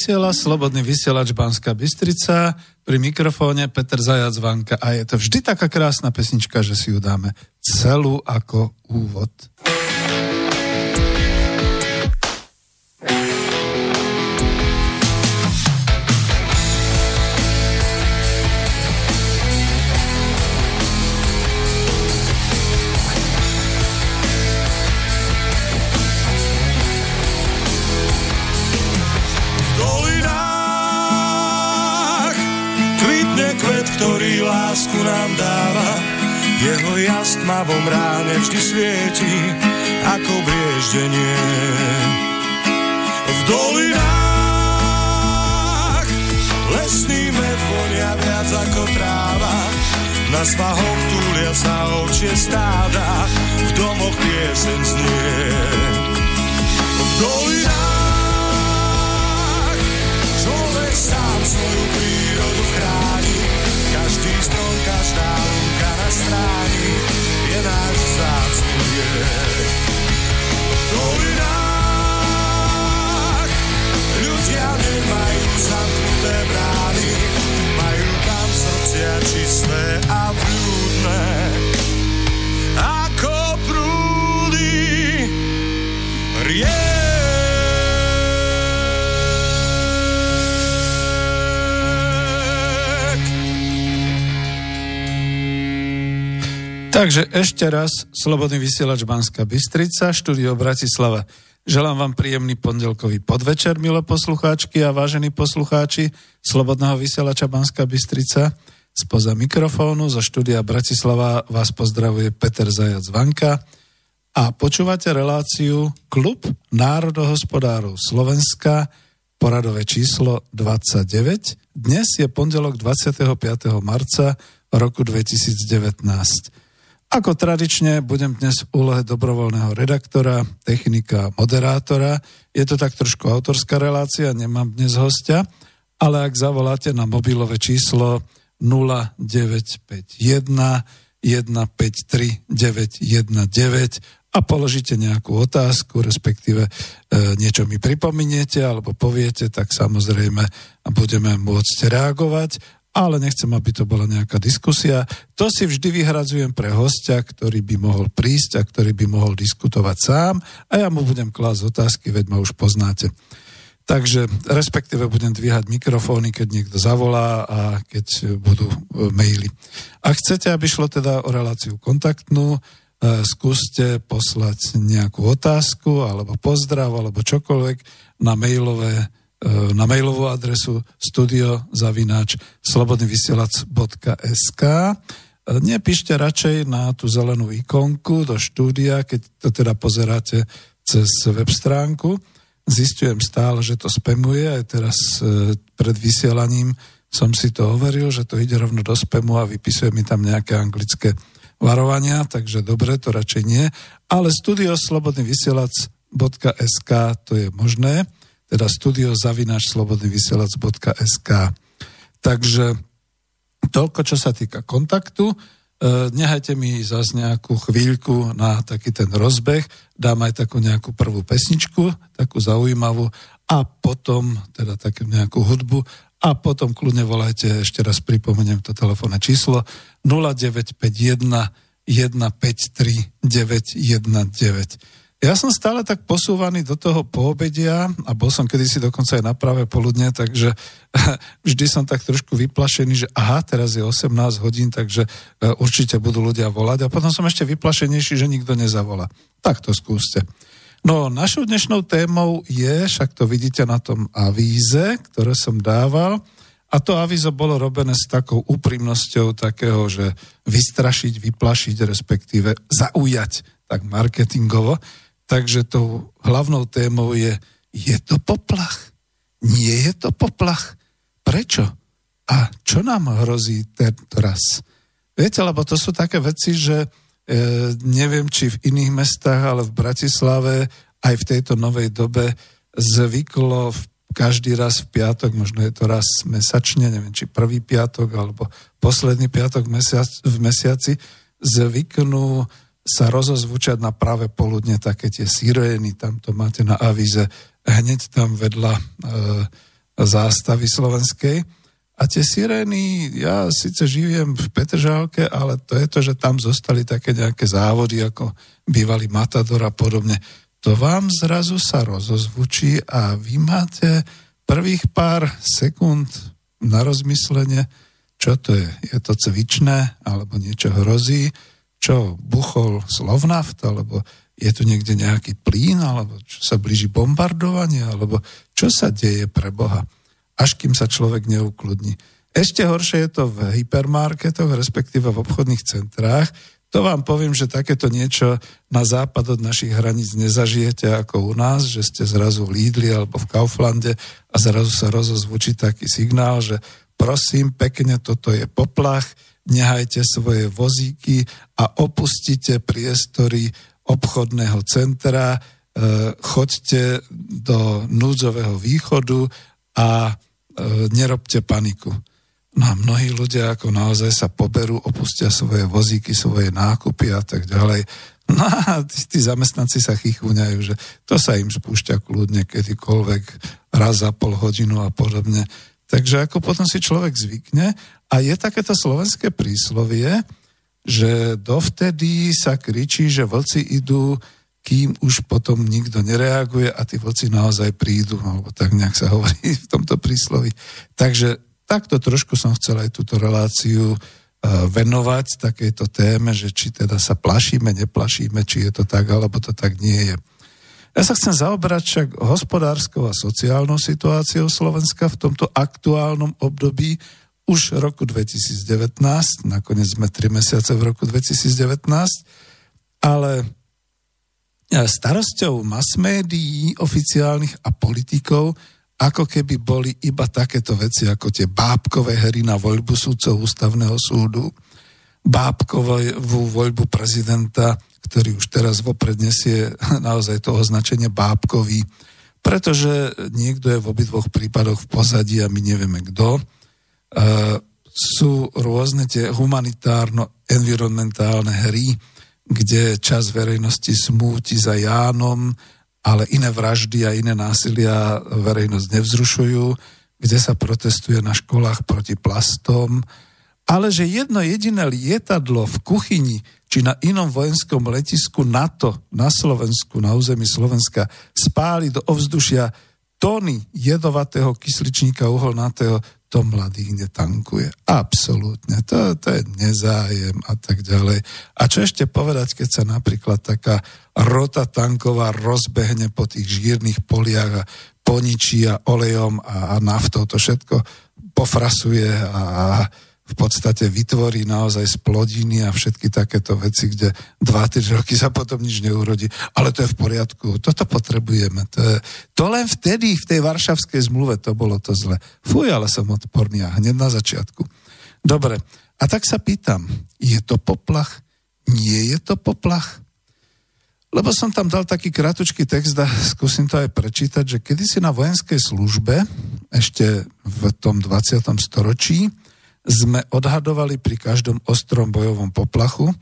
vysiela Slobodný vysielač Banská Bystrica, pri mikrofóne Peter Zajac Vanka a je to vždy taká krásna pesnička, že si ju dáme celú ako úvod. Ktorý lásku nám dáva. Jeho jas tmavom ráne vždy svieti, ako brieždenie. V dolinách lesný med vonia viac ako tráva. Na svahoch túlia sa ovčie stáda, v domoch piesen znie. V dolinách viek. V dolinách ľudia nemajú zamknuté tam srdcia čisté a vľúdne. Takže ešte raz, Slobodný vysielač Banská Bystrica, štúdio Bratislava. Želám vám príjemný pondelkový podvečer, milé poslucháčky a vážení poslucháči Slobodného vysielača Banská Bystrica. Spoza mikrofónu zo štúdia Bratislava vás pozdravuje Peter Zajac Vanka a počúvate reláciu Klub národohospodárov Slovenska, poradové číslo 29. Dnes je pondelok 25. marca roku 2019. Ako tradične budem dnes v úlohe dobrovoľného redaktora, technika, moderátora. Je to tak trošku autorská relácia, nemám dnes hostia, ale ak zavoláte na mobilové číslo 0951 153 919 a položíte nejakú otázku, respektíve e, niečo mi pripominiete alebo poviete, tak samozrejme budeme môcť reagovať ale nechcem, aby to bola nejaká diskusia. To si vždy vyhradzujem pre hostia, ktorý by mohol prísť a ktorý by mohol diskutovať sám a ja mu budem klásť otázky, veď ma už poznáte. Takže respektíve budem dvíhať mikrofóny, keď niekto zavolá a keď budú e, maily. Ak chcete, aby šlo teda o reláciu kontaktnú, e, skúste poslať nejakú otázku alebo pozdrav alebo čokoľvek na mailové na mailovú adresu studiozavináč slobodnyvysielac.sk e, Nepíšte radšej na tú zelenú ikonku do štúdia, keď to teda pozeráte cez web stránku. Zistujem stále, že to spamuje, aj teraz e, pred vysielaním som si to overil, že to ide rovno do spamu a vypisuje mi tam nejaké anglické varovania, takže dobre, to radšej nie. Ale studioslobodnyvysielac.sk to je možné teda studiozavinačslobodnyvysielac.sk Takže toľko, čo sa týka kontaktu. nehajte mi zase nejakú chvíľku na taký ten rozbeh, dám aj takú nejakú prvú pesničku, takú zaujímavú a potom teda takú nejakú hudbu a potom kľudne volajte, ešte raz pripomeniem to telefónne číslo 0951 153 919. Ja som stále tak posúvaný do toho poobedia a bol som kedysi dokonca aj na práve poludne, takže vždy som tak trošku vyplašený, že aha, teraz je 18 hodín, takže e, určite budú ľudia volať a potom som ešte vyplašenejší, že nikto nezavola. Tak to skúste. No, našou dnešnou témou je, však to vidíte na tom avíze, ktoré som dával, a to avízo bolo robené s takou úprimnosťou takého, že vystrašiť, vyplašiť, respektíve zaujať tak marketingovo. Takže tou hlavnou témou je, je to poplach? Nie je to poplach? Prečo? A čo nám hrozí teraz? Viete, lebo to sú také veci, že e, neviem, či v iných mestách, ale v Bratislave aj v tejto novej dobe zvyklo v každý raz v piatok, možno je to raz mesačne, neviem, či prvý piatok alebo posledný piatok mesiac, v mesiaci, zvyknú sa rozozvučať na práve poludne také tie sirény, tam to máte na avíze, hneď tam vedľa e, zástavy slovenskej. A tie sirény, ja síce žijem v Petržálke, ale to je to, že tam zostali také nejaké závody, ako bývalý Matador a podobne. To vám zrazu sa rozozvučí a vy máte prvých pár sekúnd na rozmyslenie, čo to je. Je to cvičné, alebo niečo hrozí, čo buchol Slovnaft, alebo je tu niekde nejaký plín, alebo čo sa blíži bombardovanie, alebo čo sa deje pre Boha, až kým sa človek neukludní. Ešte horšie je to v hypermarketoch, respektíve v obchodných centrách. To vám poviem, že takéto niečo na západ od našich hraníc nezažijete ako u nás, že ste zrazu v Lidli alebo v Kauflande a zrazu sa rozozvučí taký signál, že prosím, pekne, toto je poplach, nehajte svoje vozíky a opustite priestory obchodného centra, e, choďte do núdzového východu a e, nerobte paniku. No a mnohí ľudia ako naozaj sa poberú, opustia svoje vozíky, svoje nákupy a tak ďalej. No a tí, tí zamestnanci sa chychúňajú, že to sa im spúšťa kľudne kedykoľvek, raz za pol hodinu a podobne. Takže ako potom si človek zvykne a je takéto slovenské príslovie, že dovtedy sa kričí, že vlci idú, kým už potom nikto nereaguje a tí vlci naozaj prídu, alebo tak nejak sa hovorí v tomto príslovi. Takže takto trošku som chcel aj túto reláciu e, venovať takejto téme, že či teda sa plašíme, neplašíme, či je to tak, alebo to tak nie je. Ja sa chcem zaoberať však hospodárskou a sociálnou situáciou Slovenska v tomto aktuálnom období už roku 2019, nakoniec sme 3 mesiace v roku 2019, ale e, starosťou mass médií, oficiálnych a politikov, ako keby boli iba takéto veci, ako tie bábkové hry na voľbu súdcov ústavného súdu, bábkovú voľbu prezidenta, ktorý už teraz vopred nesie naozaj to označenie bábkový, pretože niekto je v obidvoch prípadoch v pozadí a my nevieme kto. Sú rôzne tie humanitárno-environmentálne hry, kde čas verejnosti smúti za Jánom, ale iné vraždy a iné násilia verejnosť nevzrušujú, kde sa protestuje na školách proti plastom, ale že jedno jediné lietadlo v kuchyni či na inom vojenskom letisku NATO na Slovensku, na území Slovenska, spáli do ovzdušia tóny jedovatého kysličníka uholnatého, to mladých netankuje. Absolútne. To, to je nezájem a tak ďalej. A čo ešte povedať, keď sa napríklad taká rota tanková rozbehne po tých žírnych poliach a poničí a olejom a, a naftou to všetko pofrasuje a, a v podstate vytvorí naozaj splodiny a všetky takéto veci, kde 2-3 roky sa potom nič neurodí. Ale to je v poriadku, toto potrebujeme. To, je, to len vtedy v tej varšavskej zmluve to bolo to zle. Fuj, ale som odporný a hneď na začiatku. Dobre, a tak sa pýtam, je to poplach? Nie je to poplach? Lebo som tam dal taký kratučký text a skúsim to aj prečítať, že kedysi na vojenskej službe, ešte v tom 20. storočí, sme odhadovali pri každom ostrom bojovom poplachu,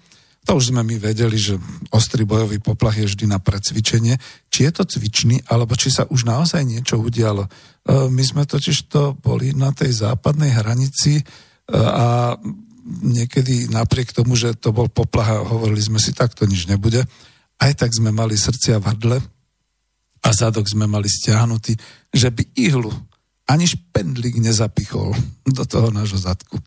to už sme my vedeli, že ostrý bojový poplach je vždy na precvičenie. Či je to cvičný, alebo či sa už naozaj niečo udialo. E, my sme totiž to boli na tej západnej hranici e, a niekedy napriek tomu, že to bol poplach a hovorili sme si, tak to nič nebude, aj tak sme mali srdcia v hrdle a zadok sme mali stiahnutý, že by ihlu ani špendlík nezapichol do toho nášho zadku.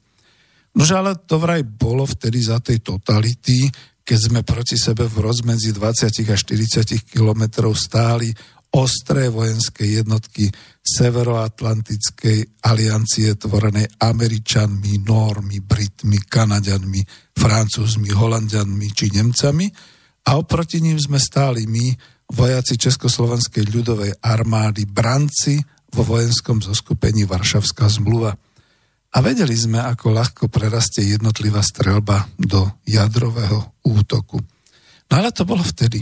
Nože ale to vraj bolo vtedy za tej totality, keď sme proti sebe v rozmedzi 20 a 40 kilometrov stáli ostré vojenské jednotky Severoatlantickej aliancie tvorenej Američanmi, Normmi, Britmi, Kanadianmi, Francúzmi, Holandianmi či Nemcami a oproti ním sme stáli my, vojaci Československej ľudovej armády, branci vo vojenskom zoskupení Varšavská zmluva. A vedeli sme, ako ľahko prerastie jednotlivá strelba do jadrového útoku. No ale to bolo vtedy.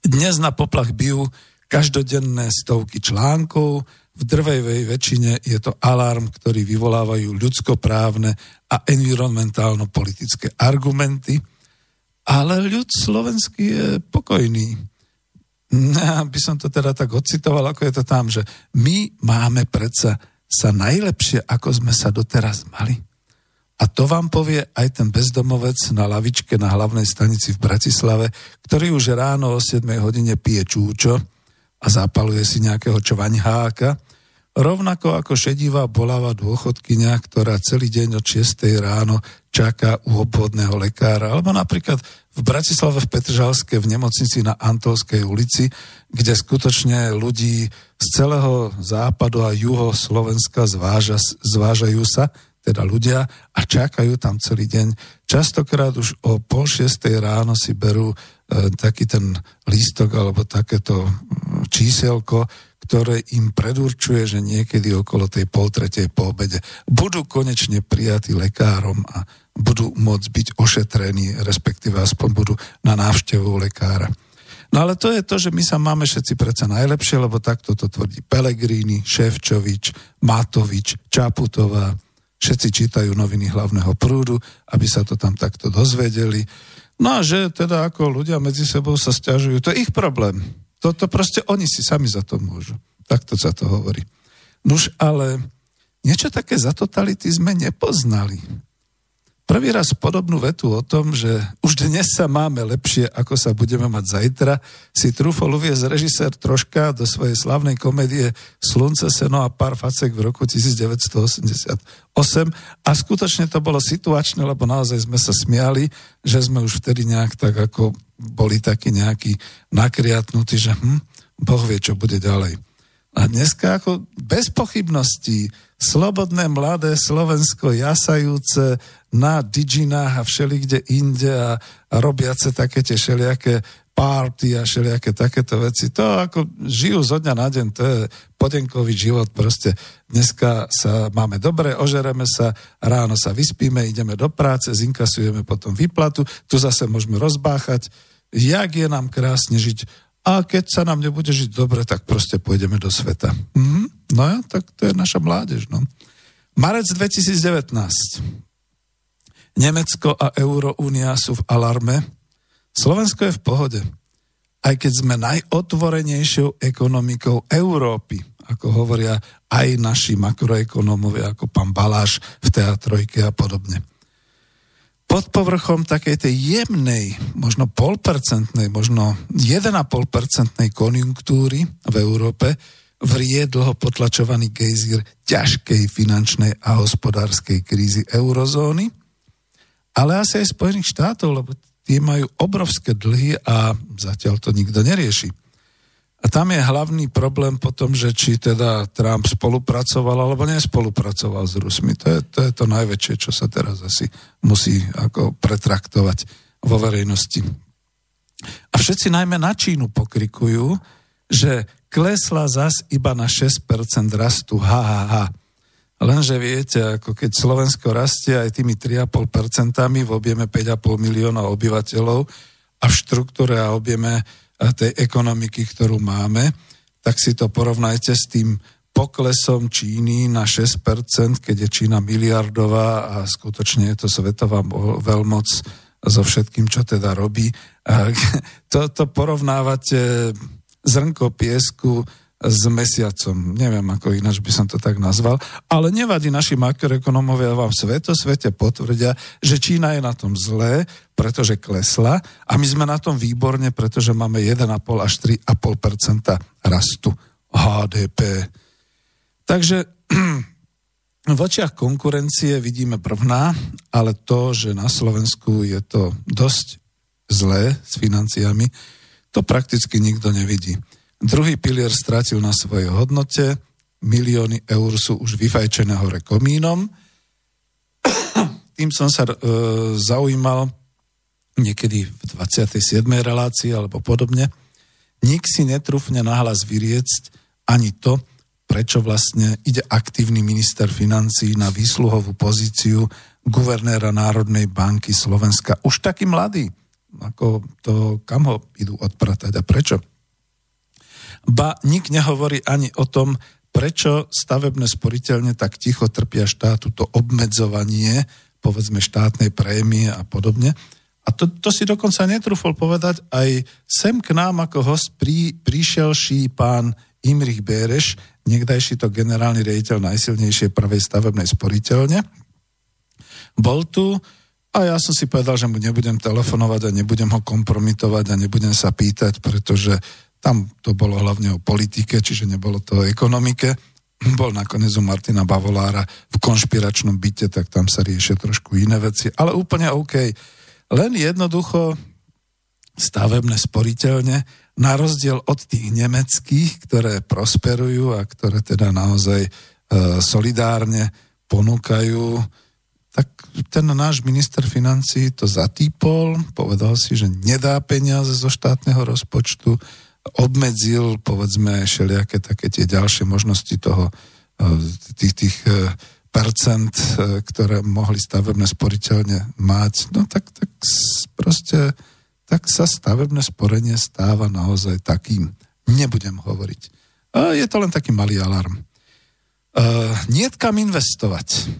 Dnes na poplach bijú každodenné stovky článkov, v drvejvej väčšine je to alarm, ktorý vyvolávajú ľudskoprávne a environmentálno-politické argumenty, ale ľud slovenský je pokojný. Ja by som to teda tak ocitoval, ako je to tam, že my máme predsa sa najlepšie, ako sme sa doteraz mali. A to vám povie aj ten bezdomovec na lavičke na hlavnej stanici v Bratislave, ktorý už ráno o 7 hodine pije čúčo a zapaluje si nejakého čvaňháka, rovnako ako šedivá bolavá dôchodkynia, ktorá celý deň od 6 ráno čaká u obvodného lekára, alebo napríklad v Bratislave v Petržalske v nemocnici na Antolskej ulici, kde skutočne ľudí z celého západu a juho Slovenska zváža, zvážajú sa, teda ľudia, a čakajú tam celý deň. Častokrát už o pol šiestej ráno si berú e, taký ten lístok alebo takéto číselko, ktoré im predurčuje, že niekedy okolo tej pol tretej po obede budú konečne prijatí lekárom a budú môcť byť ošetrení, respektíve aspoň budú na návštevu lekára. No ale to je to, že my sa máme všetci predsa najlepšie, lebo takto to tvrdí Pelegrini, Ševčovič, Matovič, Čaputová. Všetci čítajú noviny hlavného prúdu, aby sa to tam takto dozvedeli. No a že teda ako ľudia medzi sebou sa stiažujú, to je ich problém. Toto proste oni si sami za to môžu. Takto sa to hovorí. Nuž ale niečo také za totality sme nepoznali. Prvý raz podobnú vetu o tom, že už dnes sa máme lepšie, ako sa budeme mať zajtra, si trúfol uviez režisér troška do svojej slavnej komédie Slunce, seno a pár facek v roku 1988 a skutočne to bolo situačné, lebo naozaj sme sa smiali, že sme už vtedy nejak tak ako boli takí nejakí nakriatnutí, že hm, Boh vie, čo bude ďalej. A dneska ako bez pochybností slobodné mladé Slovensko jasajúce na Diginách a všelikde inde a, robiace také tie všelijaké party a všelijaké takéto veci. To ako žijú zo dňa na deň, to je podenkový život proste. Dneska sa máme dobre, ožereme sa, ráno sa vyspíme, ideme do práce, zinkasujeme potom výplatu, tu zase môžeme rozbáchať, jak je nám krásne žiť a keď sa nám nebude žiť dobre, tak proste pôjdeme do sveta. Mhm. No ja, tak to je naša mládež. No. Marec 2019. Nemecko a Euroúnia sú v alarme. Slovensko je v pohode. Aj keď sme najotvorenejšou ekonomikou Európy, ako hovoria aj naši makroekonómovia, ako pán Baláš v teatrojke a podobne pod povrchom takej tej jemnej, možno polpercentnej, možno 1,5% konjunktúry v Európe vrie dlho potlačovaný gejzír ťažkej finančnej a hospodárskej krízy eurozóny, ale asi aj Spojených štátov, lebo tie majú obrovské dlhy a zatiaľ to nikto nerieši. A tam je hlavný problém potom, že či teda Trump spolupracoval alebo nespolupracoval s Rusmi. To je, to je to najväčšie, čo sa teraz asi musí ako pretraktovať vo verejnosti. A všetci najmä na Čínu pokrikujú, že klesla zas iba na 6% rastu. Ha, ha, ha. Lenže viete, ako keď Slovensko rastie aj tými 3,5% v objeme 5,5 milióna obyvateľov a v štruktúre a objeme tej ekonomiky, ktorú máme, tak si to porovnajte s tým poklesom Číny na 6%, keď je Čína miliardová a skutočne je to svetová veľmoc so všetkým, čo teda robí. To, to porovnávate zrnko piesku s mesiacom. Neviem, ako ináč by som to tak nazval. Ale nevadí, naši makroekonomovia vám sveto svete potvrdia, že Čína je na tom zlé, pretože klesla a my sme na tom výborne, pretože máme 1,5 až 3,5% rastu HDP. Takže v očiach konkurencie vidíme prvná, ale to, že na Slovensku je to dosť zlé s financiami, to prakticky nikto nevidí. Druhý pilier strátil na svojej hodnote, milióny eur sú už vyfajčené hore komínom. Tým som sa e, zaujímal niekedy v 27. relácii alebo podobne. Nik si netrúfne nahlas vyriecť ani to, prečo vlastne ide aktívny minister financí na výsluhovú pozíciu guvernéra Národnej banky Slovenska. Už taký mladý. Ako to, kam ho idú odpratať a prečo? Ba nik nehovorí ani o tom, prečo stavebné sporiteľne tak ticho trpia štátu to obmedzovanie, povedzme štátnej prémie a podobne. A to, to si dokonca netrúfol povedať aj sem k nám ako host prí, príšelší pán Imrich Béreš, niekdajší to generálny riaditeľ najsilnejšej prvej stavebnej sporiteľne. Bol tu a ja som si povedal, že mu nebudem telefonovať a nebudem ho kompromitovať a nebudem sa pýtať, pretože tam to bolo hlavne o politike, čiže nebolo to o ekonomike. Bol nakoniec u Martina Bavolára v konšpiračnom byte, tak tam sa riešia trošku iné veci, ale úplne OK. Len jednoducho stavebné sporiteľne, na rozdiel od tých nemeckých, ktoré prosperujú a ktoré teda naozaj e, solidárne ponúkajú, tak ten náš minister financí to zatýpol, povedal si, že nedá peniaze zo štátneho rozpočtu, obmedzil, povedzme, všelijaké také tie ďalšie možnosti toho, e, tých, tých e, percent, e, ktoré mohli stavebné sporiteľne mať, no tak, tak proste tak sa stavebné sporenie stáva naozaj takým. Nebudem hovoriť. Je to len taký malý alarm. Nie kam investovať.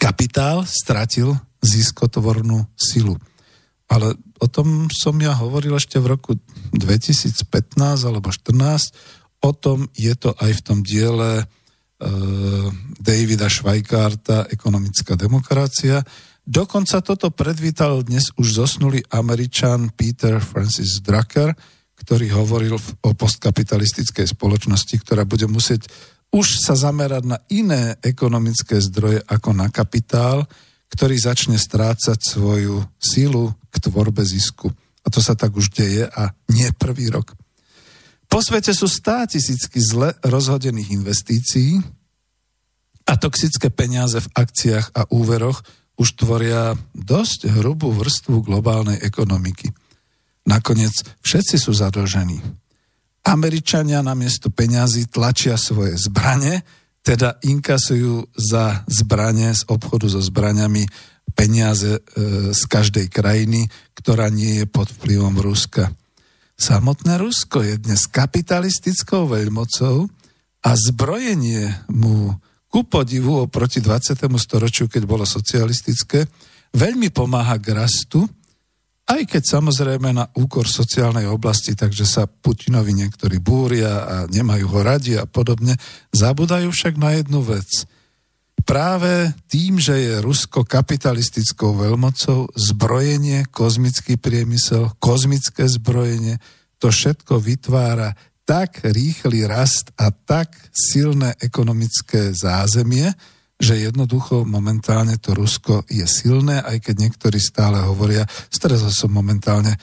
Kapitál stratil ziskotvornú silu. Ale o tom som ja hovoril ešte v roku 2015 alebo 2014. O tom je to aj v tom diele uh, Davida Schweikarta Ekonomická demokracia. Dokonca toto predvítal dnes už zosnulý američan Peter Francis Drucker, ktorý hovoril o postkapitalistickej spoločnosti, ktorá bude musieť už sa zamerať na iné ekonomické zdroje ako na kapitál, ktorý začne strácať svoju sílu k tvorbe zisku. A to sa tak už deje a nie prvý rok. Po svete sú stá tisícky zle rozhodených investícií a toxické peniaze v akciách a úveroch už tvoria dosť hrubú vrstvu globálnej ekonomiky. Nakoniec všetci sú zadlžení. Američania namiesto peňazí tlačia svoje zbrane, teda inkasujú za zbranie z obchodu so zbraniami peniaze e, z každej krajiny, ktorá nie je pod vplyvom Ruska. Samotné Rusko je dnes kapitalistickou veľmocou a zbrojenie mu ku podivu oproti 20. storočiu, keď bolo socialistické, veľmi pomáha k rastu aj keď samozrejme na úkor sociálnej oblasti, takže sa Putinovi niektorí búria a nemajú ho radi a podobne, zabudajú však na jednu vec. Práve tým, že je Rusko kapitalistickou veľmocou, zbrojenie, kozmický priemysel, kozmické zbrojenie, to všetko vytvára tak rýchly rast a tak silné ekonomické zázemie, že jednoducho momentálne to Rusko je silné, aj keď niektorí stále hovoria, stretol som momentálne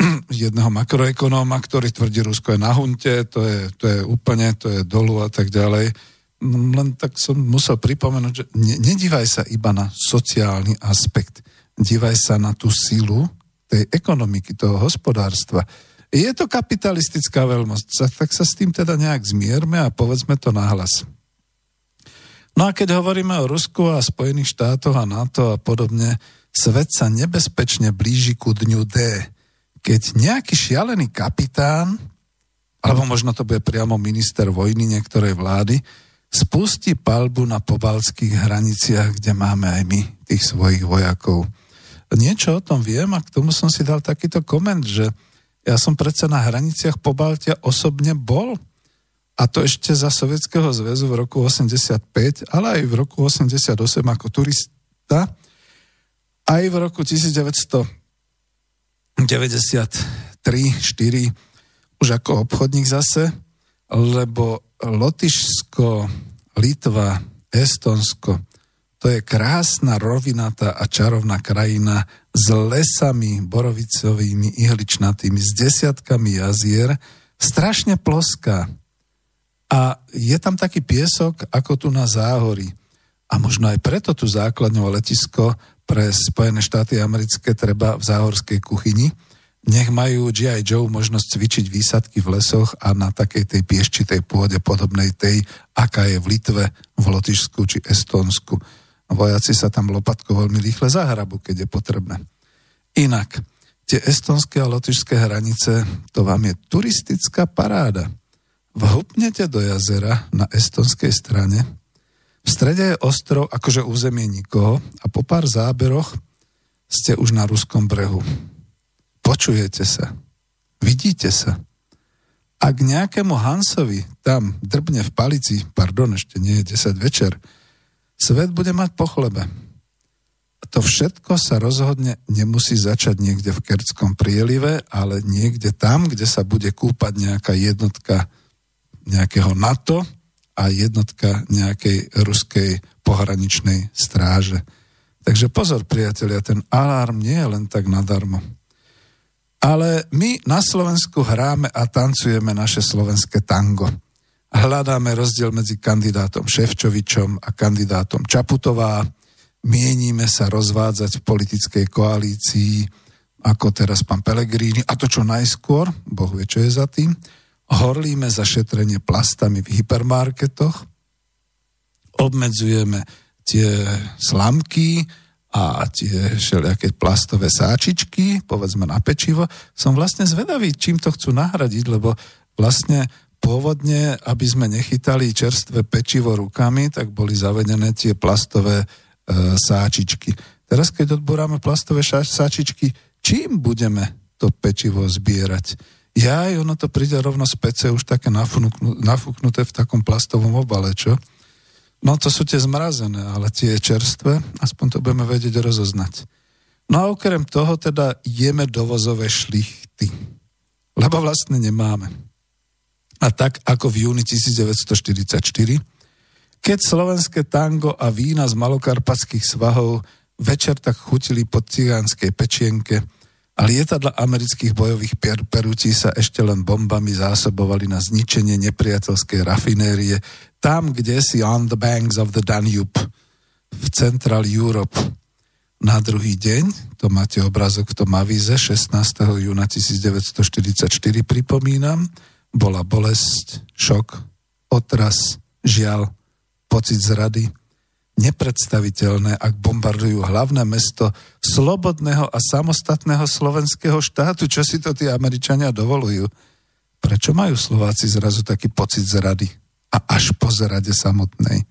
jedného makroekonóma, ktorý tvrdí, Rusko je na hunte, to je, to je úplne, to je dolu a tak ďalej. Len tak som musel pripomenúť, že ne, nedívaj sa iba na sociálny aspekt, dívaj sa na tú silu tej ekonomiky, toho hospodárstva. Je to kapitalistická veľmoc, tak sa s tým teda nejak zmierme a povedzme to nahlas. No a keď hovoríme o Rusku a Spojených štátoch a NATO a podobne, svet sa nebezpečne blíži ku dňu D, keď nejaký šialený kapitán alebo možno to bude priamo minister vojny niektorej vlády, spustí palbu na pobalských hraniciach, kde máme aj my tých svojich vojakov. Niečo o tom viem a k tomu som si dal takýto koment, že ja som predsa na hraniciach Pobaltia osobne bol a to ešte za Sovietskeho zväzu v roku 85, ale aj v roku 88 ako turista, aj v roku 1993 4 už ako obchodník zase, lebo Lotyšsko, Litva, Estonsko, to je krásna, rovinatá a čarovná krajina s lesami borovicovými, ihličnatými, s desiatkami jazier, strašne ploská. A je tam taký piesok, ako tu na záhorí. A možno aj preto tu základňové letisko pre Spojené štáty americké treba v záhorskej kuchyni, nech majú G.I. Joe možnosť cvičiť výsadky v lesoch a na takej tej pieščitej pôde podobnej tej, aká je v Litve, v Lotyšsku či Estónsku. Vojaci sa tam lopatko veľmi rýchle zahrabu, keď je potrebné. Inak, tie estonské a lotyšské hranice, to vám je turistická paráda. Vhupnete do jazera na estonskej strane, v strede je ostrov, akože územie nikoho a po pár záberoch ste už na ruskom brehu Počujete sa. Vidíte sa. Ak nejakému Hansovi tam drbne v palici, pardon, ešte nie je 10 večer, svet bude mať po chlebe. To všetko sa rozhodne nemusí začať niekde v Kertskom prielive, ale niekde tam, kde sa bude kúpať nejaká jednotka nejakého NATO a jednotka nejakej ruskej pohraničnej stráže. Takže pozor, priatelia, ten alarm nie je len tak nadarmo. Ale my na Slovensku hráme a tancujeme naše slovenské tango. Hľadáme rozdiel medzi kandidátom Ševčovičom a kandidátom Čaputová. Mieníme sa rozvádzať v politickej koalícii, ako teraz pán Pelegrini, a to čo najskôr, Boh vie, čo je za tým. Horlíme za šetrenie plastami v hypermarketoch, obmedzujeme tie slamky, a tie všelijaké plastové sáčičky, povedzme na pečivo, som vlastne zvedavý, čím to chcú nahradiť, lebo vlastne pôvodne, aby sme nechytali čerstvé pečivo rukami, tak boli zavedené tie plastové e, sáčičky. Teraz, keď odboráme plastové sáčičky, čím budeme to pečivo zbierať? Ja, ono to príde rovno z pece už také nafúknuté v takom plastovom obale, čo? No to sú tie zmrazené, ale tie čerstvé, aspoň to budeme vedieť rozoznať. No a okrem toho teda jeme dovozové šlichty, lebo vlastne nemáme. A tak ako v júni 1944, keď slovenské tango a vína z malokarpatských svahov večer tak chutili pod cigánskej pečienke, a lietadla amerických bojových per- perutí sa ešte len bombami zásobovali na zničenie nepriateľskej rafinérie tam, kde si on the banks of the Danube v Central Europe. Na druhý deň, to máte obrazok v tom avíze, 16. júna 1944 pripomínam, bola bolesť, šok, otras, žiaľ, pocit zrady, nepredstaviteľné, ak bombardujú hlavné mesto slobodného a samostatného slovenského štátu. Čo si to tí Američania dovolujú? Prečo majú Slováci zrazu taký pocit zrady? A až po zrade samotnej.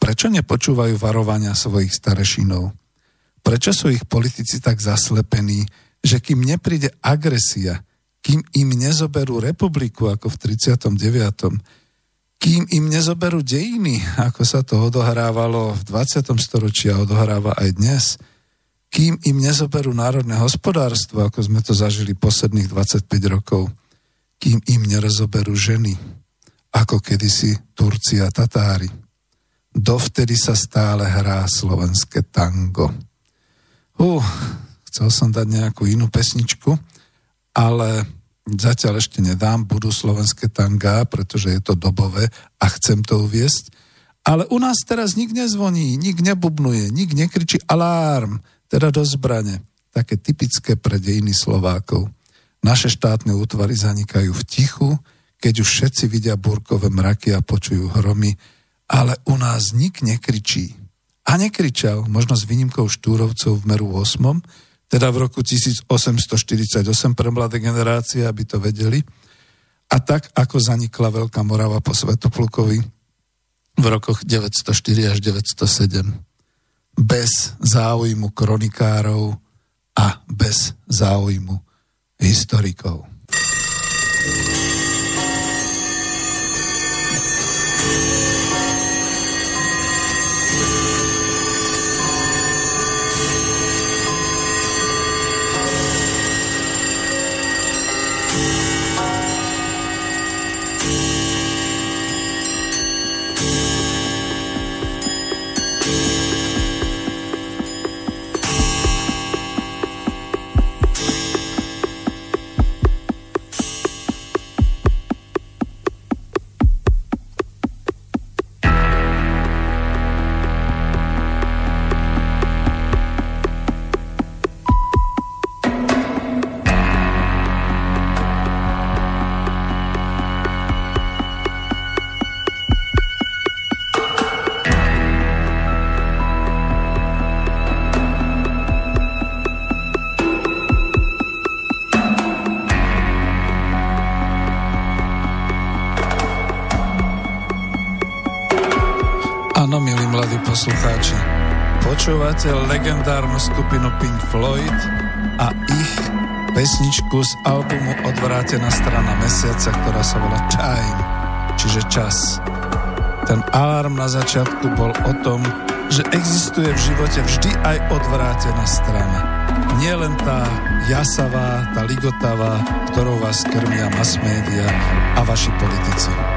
Prečo nepočúvajú varovania svojich starešinov? Prečo sú ich politici tak zaslepení, že kým nepríde agresia, kým im nezoberú republiku ako v 39 kým im nezoberú dejiny, ako sa to odohrávalo v 20. storočí a odohráva aj dnes, kým im nezoberú národné hospodárstvo, ako sme to zažili posledných 25 rokov, kým im nerozoberú ženy, ako kedysi a Tatári. Dovtedy sa stále hrá slovenské tango. Uh, chcel som dať nejakú inú pesničku, ale Zatiaľ ešte nedám, budú slovenské tangá, pretože je to dobové a chcem to uviesť. Ale u nás teraz nik nezvoní, nik nebubnuje, nik nekričí alarm, teda do zbrane. Také typické pre dejiny Slovákov. Naše štátne útvary zanikajú v tichu, keď už všetci vidia burkové mraky a počujú hromy, ale u nás nik nekričí. A nekričal, možno s výnimkou štúrovcov v meru 8, teda v roku 1848 pre mladé generácie, aby to vedeli. A tak, ako zanikla Veľká Morava po Svetoplukovi v rokoch 904 až 907. Bez záujmu kronikárov a bez záujmu historikov. thank you Počúvate legendárnu skupinu Pink Floyd a ich pesničku z albumu Odvrátená strana mesiaca, ktorá sa volá Time, čiže čas. Ten alarm na začiatku bol o tom, že existuje v živote vždy aj odvrátená strana. Nie len tá jasavá, tá ligotavá, ktorou vás krmia mass media a vaši politici.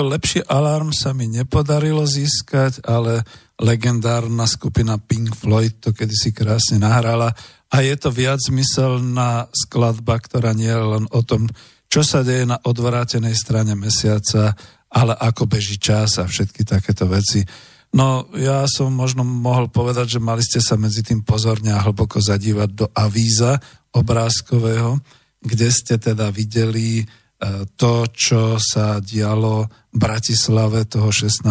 Nejako lepší alarm sa mi nepodarilo získať, ale legendárna skupina Pink Floyd to kedysi krásne nahrala a je to viac zmyselná skladba, ktorá nie je len o tom, čo sa deje na odvrátenej strane mesiaca, ale ako beží čas a všetky takéto veci. No ja som možno mohol povedať, že mali ste sa medzi tým pozorne a hlboko zadívať do avíza obrázkového, kde ste teda videli to, čo sa dialo v Bratislave toho 16.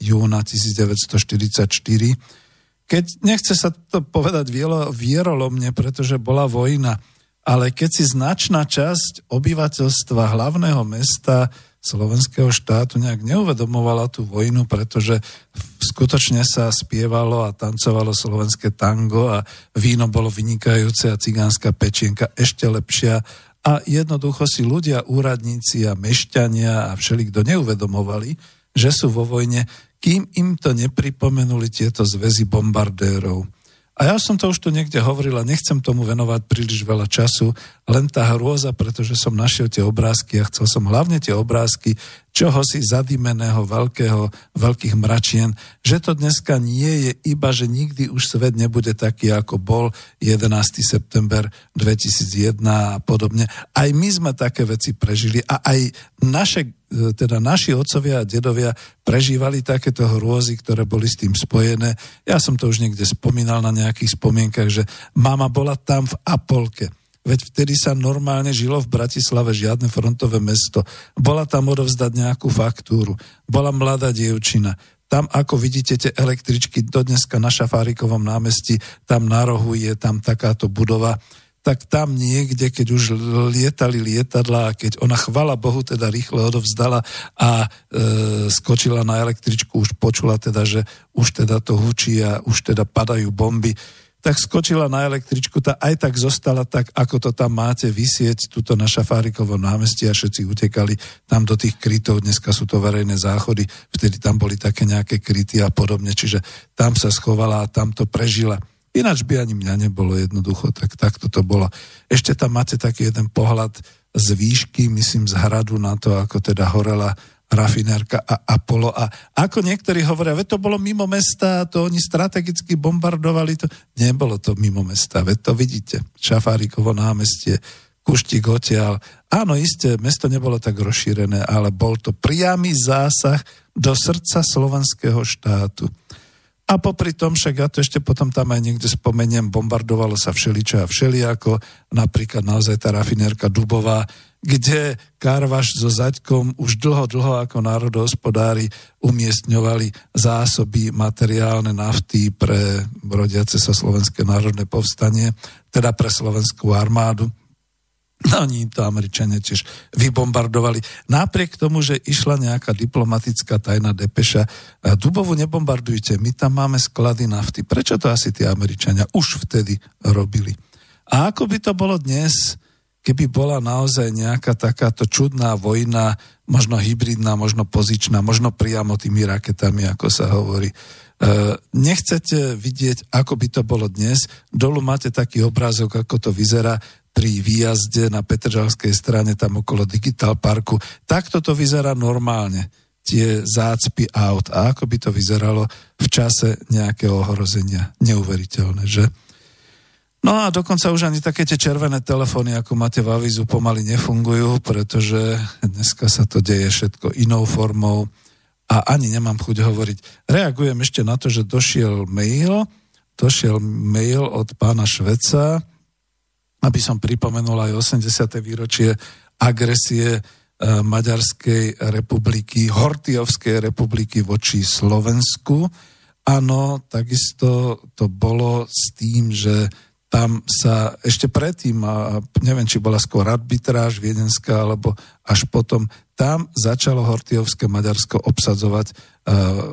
júna 1944. Keď nechce sa to povedať vierolomne, pretože bola vojna, ale keď si značná časť obyvateľstva hlavného mesta slovenského štátu nejak neuvedomovala tú vojnu, pretože skutočne sa spievalo a tancovalo slovenské tango a víno bolo vynikajúce a cigánska pečienka ešte lepšia a jednoducho si ľudia, úradníci a mešťania a všeli, kto neuvedomovali, že sú vo vojne, kým im to nepripomenuli tieto zväzy bombardérov. A ja som to už tu niekde hovoril a nechcem tomu venovať príliš veľa času, len tá hrôza, pretože som našiel tie obrázky a chcel som hlavne tie obrázky čoho si zadimeného veľkého, veľkých mračien, že to dneska nie je iba, že nikdy už svet nebude taký, ako bol 11. september 2001 a podobne. Aj my sme také veci prežili a aj naše teda naši otcovia a dedovia prežívali takéto hrôzy, ktoré boli s tým spojené. Ja som to už niekde spomínal na nejakých spomienkach, že mama bola tam v Apolke Veď vtedy sa normálne žilo v Bratislave žiadne frontové mesto. Bola tam odovzdať nejakú faktúru. Bola mladá dievčina. Tam, ako vidíte, tie električky, do dneska na Šafárikovom námestí, tam na rohu je tam takáto budova, tak tam niekde, keď už lietali lietadla a keď ona, chvala Bohu, teda rýchle odovzdala a e, skočila na električku, už počula teda, že už teda to hučí a už teda padajú bomby, tak skočila na električku, tá aj tak zostala tak, ako to tam máte vysieť, tuto na Šafárikovom námestí a všetci utekali tam do tých krytov, dneska sú to verejné záchody, vtedy tam boli také nejaké kryty a podobne, čiže tam sa schovala a tam to prežila. Ináč by ani mňa nebolo jednoducho, tak takto to bolo. Ešte tam máte taký jeden pohľad z výšky, myslím z hradu na to, ako teda horela rafinérka a Apollo. A ako niektorí hovoria, veď to bolo mimo mesta, to oni strategicky bombardovali to. Nebolo to mimo mesta, veď to vidíte. Šafárikovo námestie, Kuštík odtiaľ. Áno, isté, mesto nebolo tak rozšírené, ale bol to priamy zásah do srdca slovenského štátu. A popri tom, však ja to ešte potom tam aj niekde spomeniem, bombardovalo sa všeličo a všeliako, napríklad naozaj tá rafinérka Dubová, kde Karvaš so Zaďkom už dlho, dlho ako národohospodári umiestňovali zásoby materiálne nafty pre rodiace sa Slovenské národné povstanie, teda pre slovenskú armádu. No oni to Američania tiež vybombardovali. Napriek tomu, že išla nejaká diplomatická tajná depeša, Dubovu nebombardujte, my tam máme sklady nafty. Prečo to asi tí Američania už vtedy robili? A ako by to bolo dnes, keby bola naozaj nejaká takáto čudná vojna, možno hybridná, možno pozičná, možno priamo tými raketami, ako sa hovorí. E, nechcete vidieť, ako by to bolo dnes. Dolu máte taký obrázok, ako to vyzerá pri výjazde na Petržalskej strane, tam okolo Digital Parku. Takto to vyzerá normálne. tie zácpy aut a ako by to vyzeralo v čase nejakého ohrozenia. Neuveriteľné, že? No a dokonca už ani také tie červené telefóny, ako máte v avizu, pomaly nefungujú, pretože dneska sa to deje všetko inou formou a ani nemám chuť hovoriť. Reagujem ešte na to, že došiel mail, došiel mail od pána Šveca, aby som pripomenul aj 80. výročie agresie E, Maďarskej republiky, Hortiovskej republiky voči Slovensku. Áno, takisto to bolo s tým, že tam sa ešte predtým, a neviem, či bola skôr arbitráž viedenská, alebo až potom, tam začalo Hortiovské Maďarsko obsadzovať uh,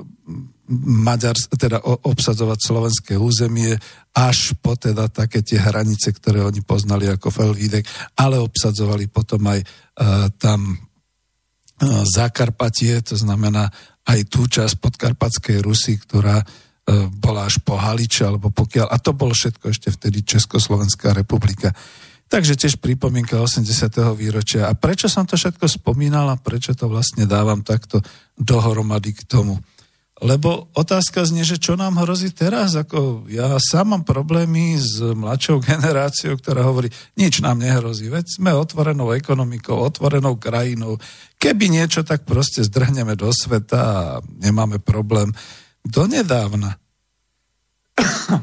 Maďar, teda obsadzovať slovenské územie až po teda také tie hranice, ktoré oni poznali ako Felvídek, ale obsadzovali potom aj uh, tam uh, Zakarpatie, to znamená aj tú časť podkarpatskej Rusy, ktorá uh, bola až po Haliče, alebo pokiaľ, a to bolo všetko ešte vtedy Československá republika. Takže tiež pripomienka 80. výročia. A prečo som to všetko spomínal a prečo to vlastne dávam takto dohromady k tomu? Lebo otázka znie, že čo nám hrozí teraz? Ako ja sám mám problémy s mladšou generáciou, ktorá hovorí, nič nám nehrozí, veď sme otvorenou ekonomikou, otvorenou krajinou. Keby niečo, tak proste zdrhneme do sveta a nemáme problém. Donedávna,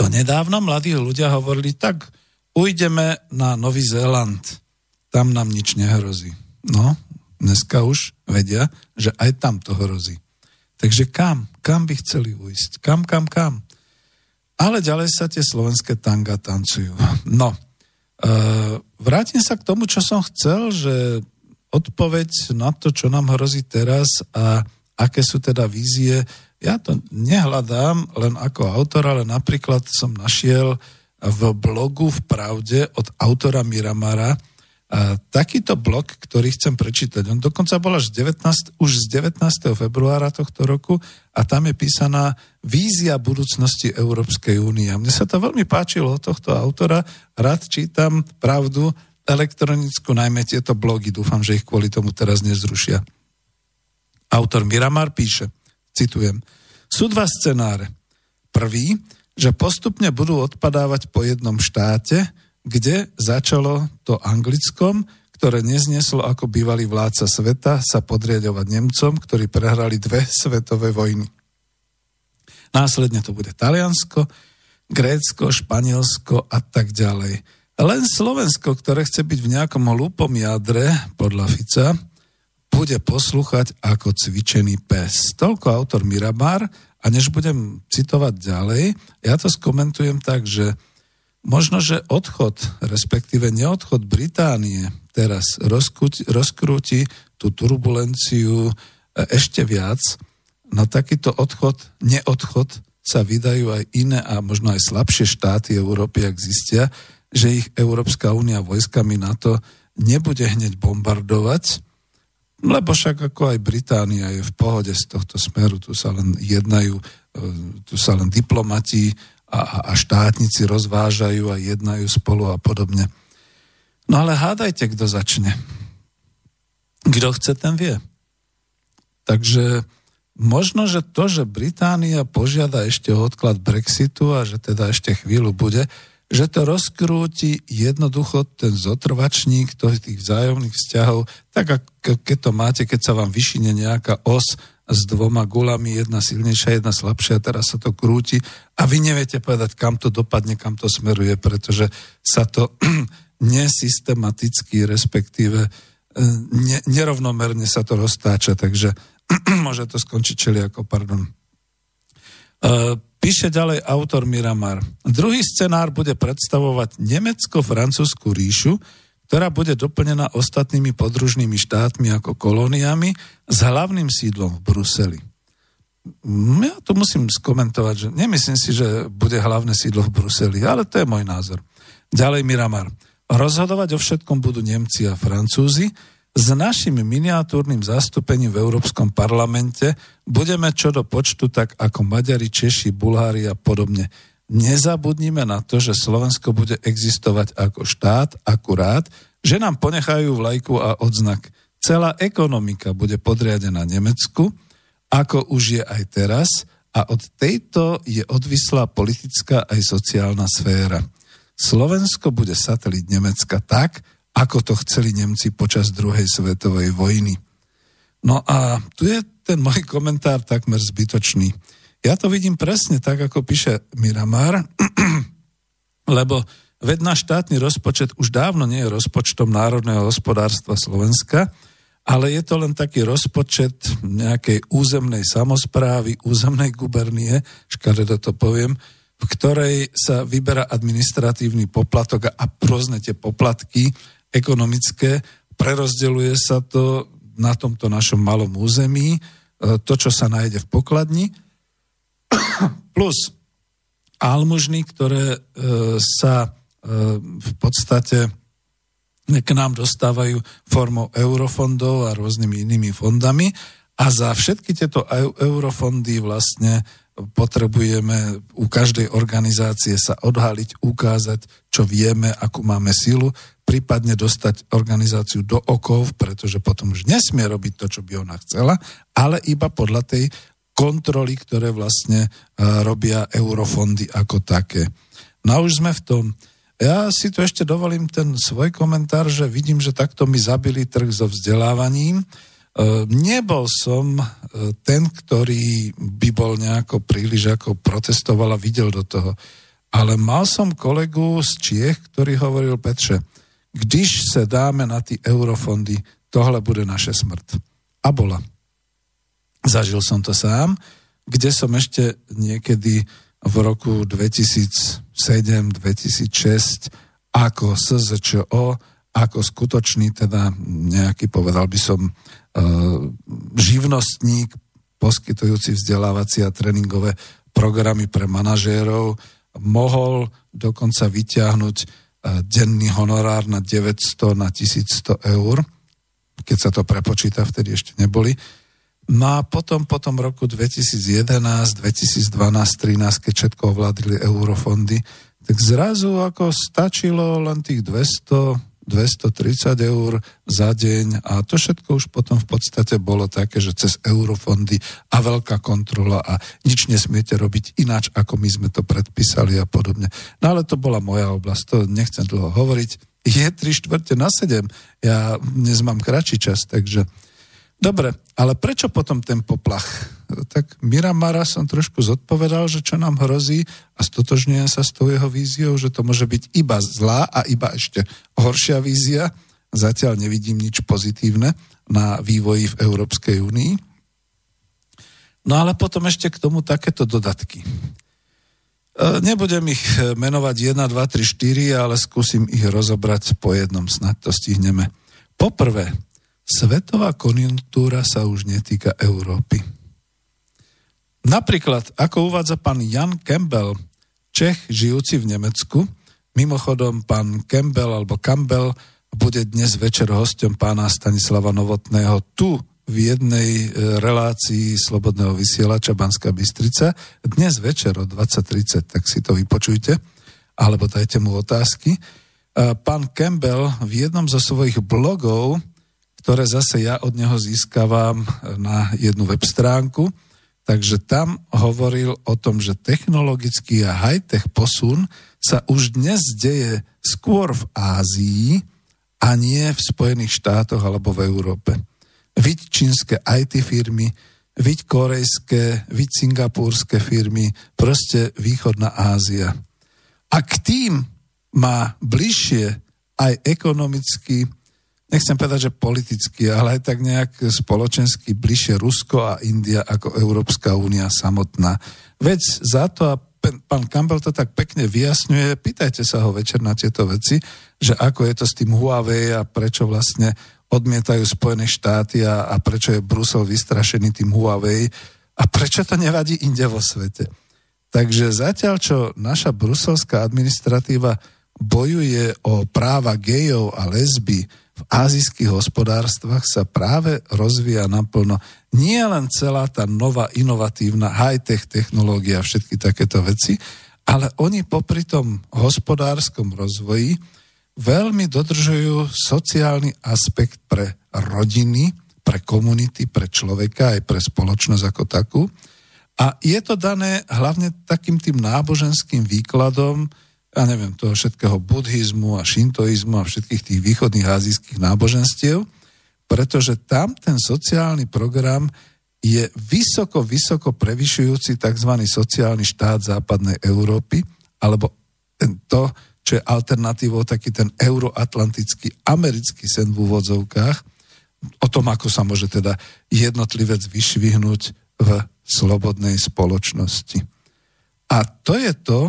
donedávna mladí ľudia hovorili, tak ujdeme na Nový Zéland, tam nám nič nehrozí. No, dneska už vedia, že aj tam to hrozí. Takže kam? Kam by chceli ujsť? Kam, kam, kam? Ale ďalej sa tie slovenské tanga tancujú. No, e, vrátim sa k tomu, čo som chcel, že odpoveď na to, čo nám hrozí teraz a aké sú teda vízie, ja to nehľadám len ako autor, ale napríklad som našiel v blogu v Pravde od autora Miramara, a takýto blok, ktorý chcem prečítať, on dokonca bol až 19, už z 19. februára tohto roku a tam je písaná vízia budúcnosti Európskej únie. Mne sa to veľmi páčilo od tohto autora. Rád čítam pravdu elektronickú, najmä tieto blogy. Dúfam, že ich kvôli tomu teraz nezrušia. Autor Miramar píše, citujem, sú dva scenáre. Prvý, že postupne budú odpadávať po jednom štáte, kde začalo to anglickom, ktoré nezneslo ako bývalý vládca sveta sa podriadovať Nemcom, ktorí prehrali dve svetové vojny. Následne to bude Taliansko, Grécko, Španielsko a tak ďalej. Len Slovensko, ktoré chce byť v nejakom hlúpom jadre, podľa Fica, bude poslúchať ako cvičený pes. Toľko autor Mirabar a než budem citovať ďalej, ja to skomentujem tak, že Možno, že odchod, respektíve neodchod Británie teraz rozkrúti, rozkrúti tú turbulenciu e, ešte viac. Na takýto odchod, neodchod sa vydajú aj iné a možno aj slabšie štáty Európy, ak zistia, že ich Európska únia vojskami NATO nebude hneď bombardovať, lebo však ako aj Británia je v pohode z tohto smeru, tu sa len jednajú, e, tu sa len diplomati a, a štátnici rozvážajú a jednajú spolu a podobne. No ale hádajte, kto začne. Kto chce, ten vie. Takže možno, že to, že Británia požiada ešte o odklad Brexitu a že teda ešte chvíľu bude, že to rozkrúti jednoducho ten zotrvačník tých vzájomných vzťahov, tak ako keď to máte, keď sa vám vyšine nejaká os s dvoma gulami, jedna silnejšia, jedna slabšia, teraz sa to krúti a vy neviete povedať, kam to dopadne, kam to smeruje, pretože sa to nesystematicky, respektíve e, ne, nerovnomerne sa to roztáča, takže môže to skončiť čeli ako, pardon. Píše ďalej autor Miramar. Druhý scenár bude predstavovať Nemecko-Francúzsku ríšu, ktorá bude doplnená ostatnými podružnými štátmi ako kolóniami s hlavným sídlom v Bruseli. Ja to musím skomentovať, že nemyslím si, že bude hlavné sídlo v Bruseli, ale to je môj názor. Ďalej Miramar. Rozhodovať o všetkom budú Nemci a Francúzi. S našim miniatúrnym zastúpením v Európskom parlamente budeme čo do počtu tak ako Maďari, Češi, Bulhári a podobne nezabudnime na to, že Slovensko bude existovať ako štát akurát, že nám ponechajú vlajku a odznak. celá ekonomika bude podriadená Nemecku, ako už je aj teraz, a od tejto je odvislá politická aj sociálna sféra. Slovensko bude satelit Nemecka tak, ako to chceli Nemci počas druhej svetovej vojny. No a tu je ten môj komentár takmer zbytočný. Ja to vidím presne tak, ako píše Miramar, lebo veď náš štátny rozpočet už dávno nie je rozpočtom národného hospodárstva Slovenska, ale je to len taký rozpočet nejakej územnej samozprávy, územnej gubernie, škaredo to poviem, v ktorej sa vyberá administratívny poplatok a rôzne tie poplatky ekonomické, prerozdeluje sa to na tomto našom malom území, e, to, čo sa nájde v pokladni, plus almužny, ktoré e, sa e, v podstate k nám dostávajú formou eurofondov a rôznymi inými fondami. A za všetky tieto eurofondy vlastne potrebujeme u každej organizácie sa odhaliť, ukázať, čo vieme, akú máme silu, prípadne dostať organizáciu do okov, pretože potom už nesmie robiť to, čo by ona chcela, ale iba podľa tej kontroly, ktoré vlastne robia eurofondy ako také. No a už sme v tom. Ja si tu ešte dovolím ten svoj komentár, že vidím, že takto mi zabili trh so vzdelávaním. E, nebol som e, ten, ktorý by bol nejako príliš ako protestoval a videl do toho. Ale mal som kolegu z Čiech, ktorý hovoril, Petre, když se dáme na ty eurofondy, tohle bude naše smrt. A bola. Zažil som to sám, kde som ešte niekedy v roku 2007-2006 ako SZČO, ako skutočný, teda nejaký, povedal by som, e, živnostník, poskytujúci vzdelávacie a tréningové programy pre manažérov, mohol dokonca vyťahnuť e, denný honorár na 900 na 1100 eur, keď sa to prepočíta, vtedy ešte neboli. No a potom, potom roku 2011, 2012, 2013, keď všetko ovládli eurofondy, tak zrazu ako stačilo len tých 200, 230 eur za deň a to všetko už potom v podstate bolo také, že cez eurofondy a veľká kontrola a nič nesmiete robiť ináč, ako my sme to predpísali a podobne. No ale to bola moja oblasť, to nechcem dlho hovoriť. Je 3 štvrte na 7, ja dnes mám kratší čas, takže Dobre, ale prečo potom ten poplach? Tak Miramara som trošku zodpovedal, že čo nám hrozí a stotožňujem sa s tou jeho víziou, že to môže byť iba zlá a iba ešte horšia vízia. Zatiaľ nevidím nič pozitívne na vývoji v Európskej únii. No ale potom ešte k tomu takéto dodatky. E, nebudem ich menovať 1, 2, 3, 4, ale skúsim ich rozobrať po jednom, snad to stihneme. Poprvé, svetová konjunktúra sa už netýka Európy. Napríklad, ako uvádza pán Jan Campbell, Čech žijúci v Nemecku, mimochodom pán Campbell alebo Campbell bude dnes večer hostom pána Stanislava Novotného tu v jednej e, relácii Slobodného vysielača Banská Bystrica. Dnes večer o 20.30, tak si to vypočujte, alebo dajte mu otázky. E, pán Campbell v jednom zo svojich blogov ktoré zase ja od neho získavam na jednu web stránku. Takže tam hovoril o tom, že technologický a high-tech posun sa už dnes deje skôr v Ázii a nie v Spojených štátoch alebo v Európe. Viď čínske IT firmy, viď korejské, viď singapúrske firmy, proste východná Ázia. A k tým má bližšie aj ekonomicky nechcem povedať, že politicky, ale aj tak nejak spoločensky bližšie Rusko a India ako Európska únia samotná. Veď za to, a pán Campbell to tak pekne vyjasňuje, pýtajte sa ho večer na tieto veci, že ako je to s tým Huawei a prečo vlastne odmietajú Spojené štáty a, a prečo je Brusel vystrašený tým Huawei a prečo to nevadí inde vo svete. Takže zatiaľ, čo naša bruselská administratíva bojuje o práva gejov a lesby, v azijských hospodárstvách sa práve rozvíja naplno nie len celá tá nová inovatívna high-tech technológia a všetky takéto veci, ale oni popri tom hospodárskom rozvoji veľmi dodržujú sociálny aspekt pre rodiny, pre komunity, pre človeka aj pre spoločnosť ako takú. A je to dané hlavne takým tým náboženským výkladom, ja neviem, toho všetkého buddhizmu a šintoizmu a všetkých tých východných azijských náboženstiev, pretože tam ten sociálny program je vysoko, vysoko prevyšujúci tzv. sociálny štát západnej Európy, alebo to, čo je alternatívou, taký ten euroatlantický americký sen v úvodzovkách, o tom, ako sa môže teda jednotlivec vyšvihnúť v slobodnej spoločnosti. A to je to,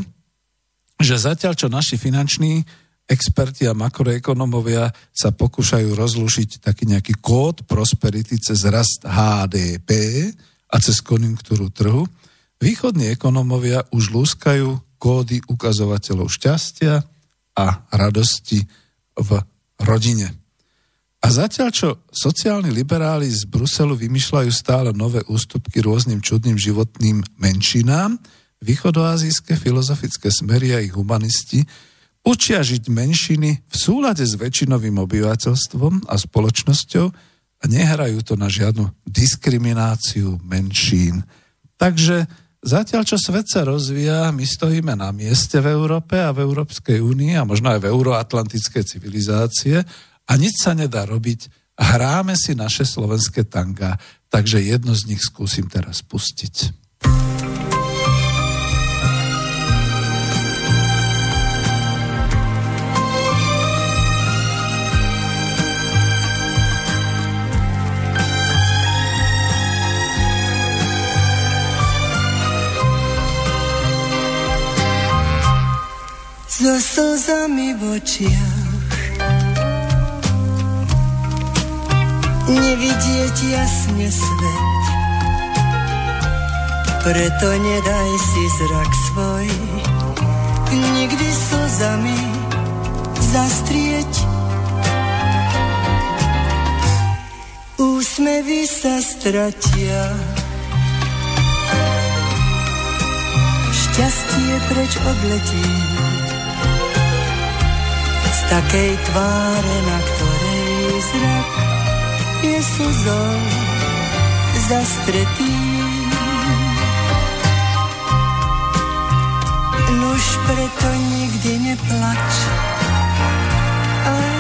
že zatiaľ, čo naši finanční experti a makroekonomovia sa pokúšajú rozlušiť taký nejaký kód prosperity cez rast HDP a cez konjunktúru trhu, východní ekonomovia už lúskajú kódy ukazovateľov šťastia a radosti v rodine. A zatiaľ, čo sociálni liberáli z Bruselu vymýšľajú stále nové ústupky rôznym čudným životným menšinám, východoazijské filozofické smery a ich humanisti učia žiť menšiny v súlade s väčšinovým obyvateľstvom a spoločnosťou a nehrajú to na žiadnu diskrimináciu menšín. Takže zatiaľ, čo svet sa rozvíja, my stojíme na mieste v Európe a v Európskej únii a možno aj v euroatlantické civilizácie a nič sa nedá robiť. Hráme si naše slovenské tanga, takže jedno z nich skúsim teraz pustiť. So slzami v očiach nevidieť jasne svet. Preto nedaj si zrak svoj nikdy slzami zastrieť. Úsmevy sa stratia, šťastie preč odletí takej tváre, na ktorej zrak je slzou zastretý. Nuž preto nikdy neplač, aj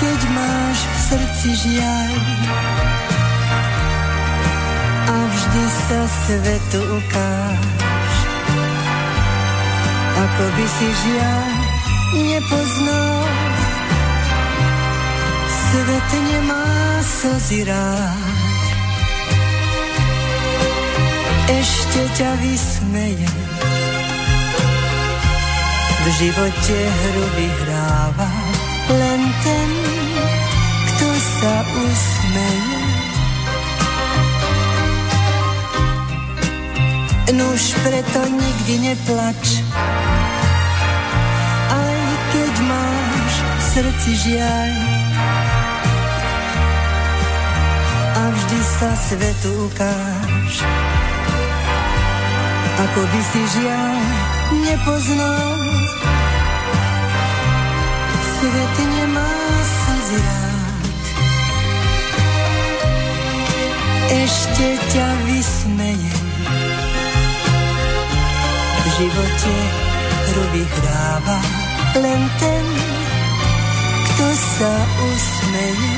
keď máš v srdci žiaj. A vždy sa svetu ukáž, ako by si žiaj nepoznal. Svet nemá slzy rád. Ešte ťa vysmeje, v živote hru vyhráva len ten, kto sa usmeje. Nuž preto nikdy neplač, srdci žiaj. vždy sa svetu ukáž. Ako by si žiaľ nepoznal, svet nemá slzy rád. Ešte ťa vysmeje, v živote hru vyhráva len ten, kto sa usmeje.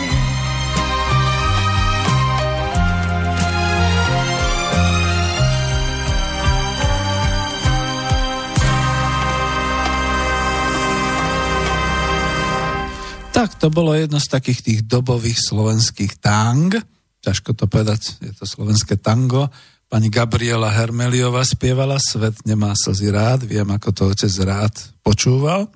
Tak to bolo jedno z takých tých dobových slovenských tang. Ťažko to povedať, je to slovenské tango. Pani Gabriela Hermeliova spievala Svet nemá slzy rád, viem, ako to otec rád počúval.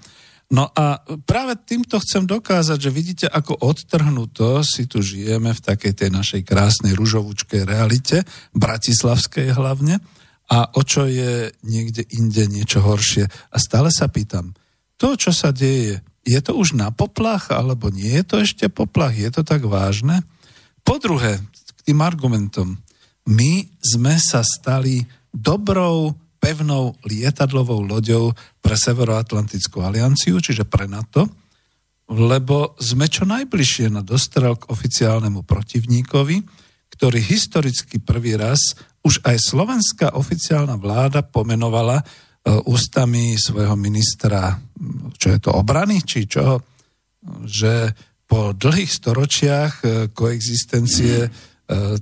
No a práve týmto chcem dokázať, že vidíte, ako odtrhnuto si tu žijeme v takej tej našej krásnej ružovúčkej realite, bratislavskej hlavne, a o čo je niekde inde niečo horšie. A stále sa pýtam, to, čo sa deje je to už na poplach, alebo nie je to ešte poplach? Je to tak vážne? Po druhé, k tým argumentom. My sme sa stali dobrou, pevnou lietadlovou loďou pre Severoatlantickú alianciu, čiže pre NATO. lebo sme čo najbližšie na dostrel k oficiálnemu protivníkovi, ktorý historicky prvý raz už aj slovenská oficiálna vláda pomenovala e, ústami svojho ministra, čo je to obrany, či čo, že po dlhých storočiach e, koexistencie e,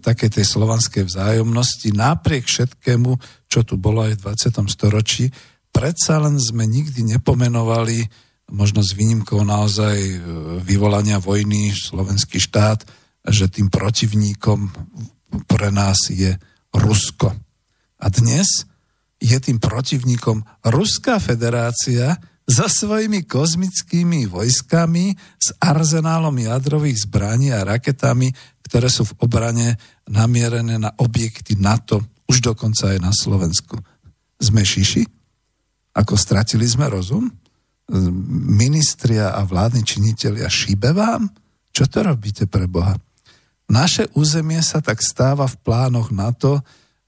takej tej slovanskej vzájomnosti, napriek všetkému, čo tu bolo aj v 20. storočí, predsa len sme nikdy nepomenovali možno s výnimkou naozaj e, vyvolania vojny slovenský štát, že tým protivníkom pre nás je Rusko. A dnes je tým protivníkom Ruská federácia so svojimi kozmickými vojskami, s arzenálom jadrových zbraní a raketami, ktoré sú v obrane namierené na objekty NATO, už dokonca aj na Slovensku. Sme šiši? Ako stratili sme rozum? ministria a vládni činitelia šíbe vám? Čo to robíte pre Boha? Naše územie sa tak stáva v plánoch na to,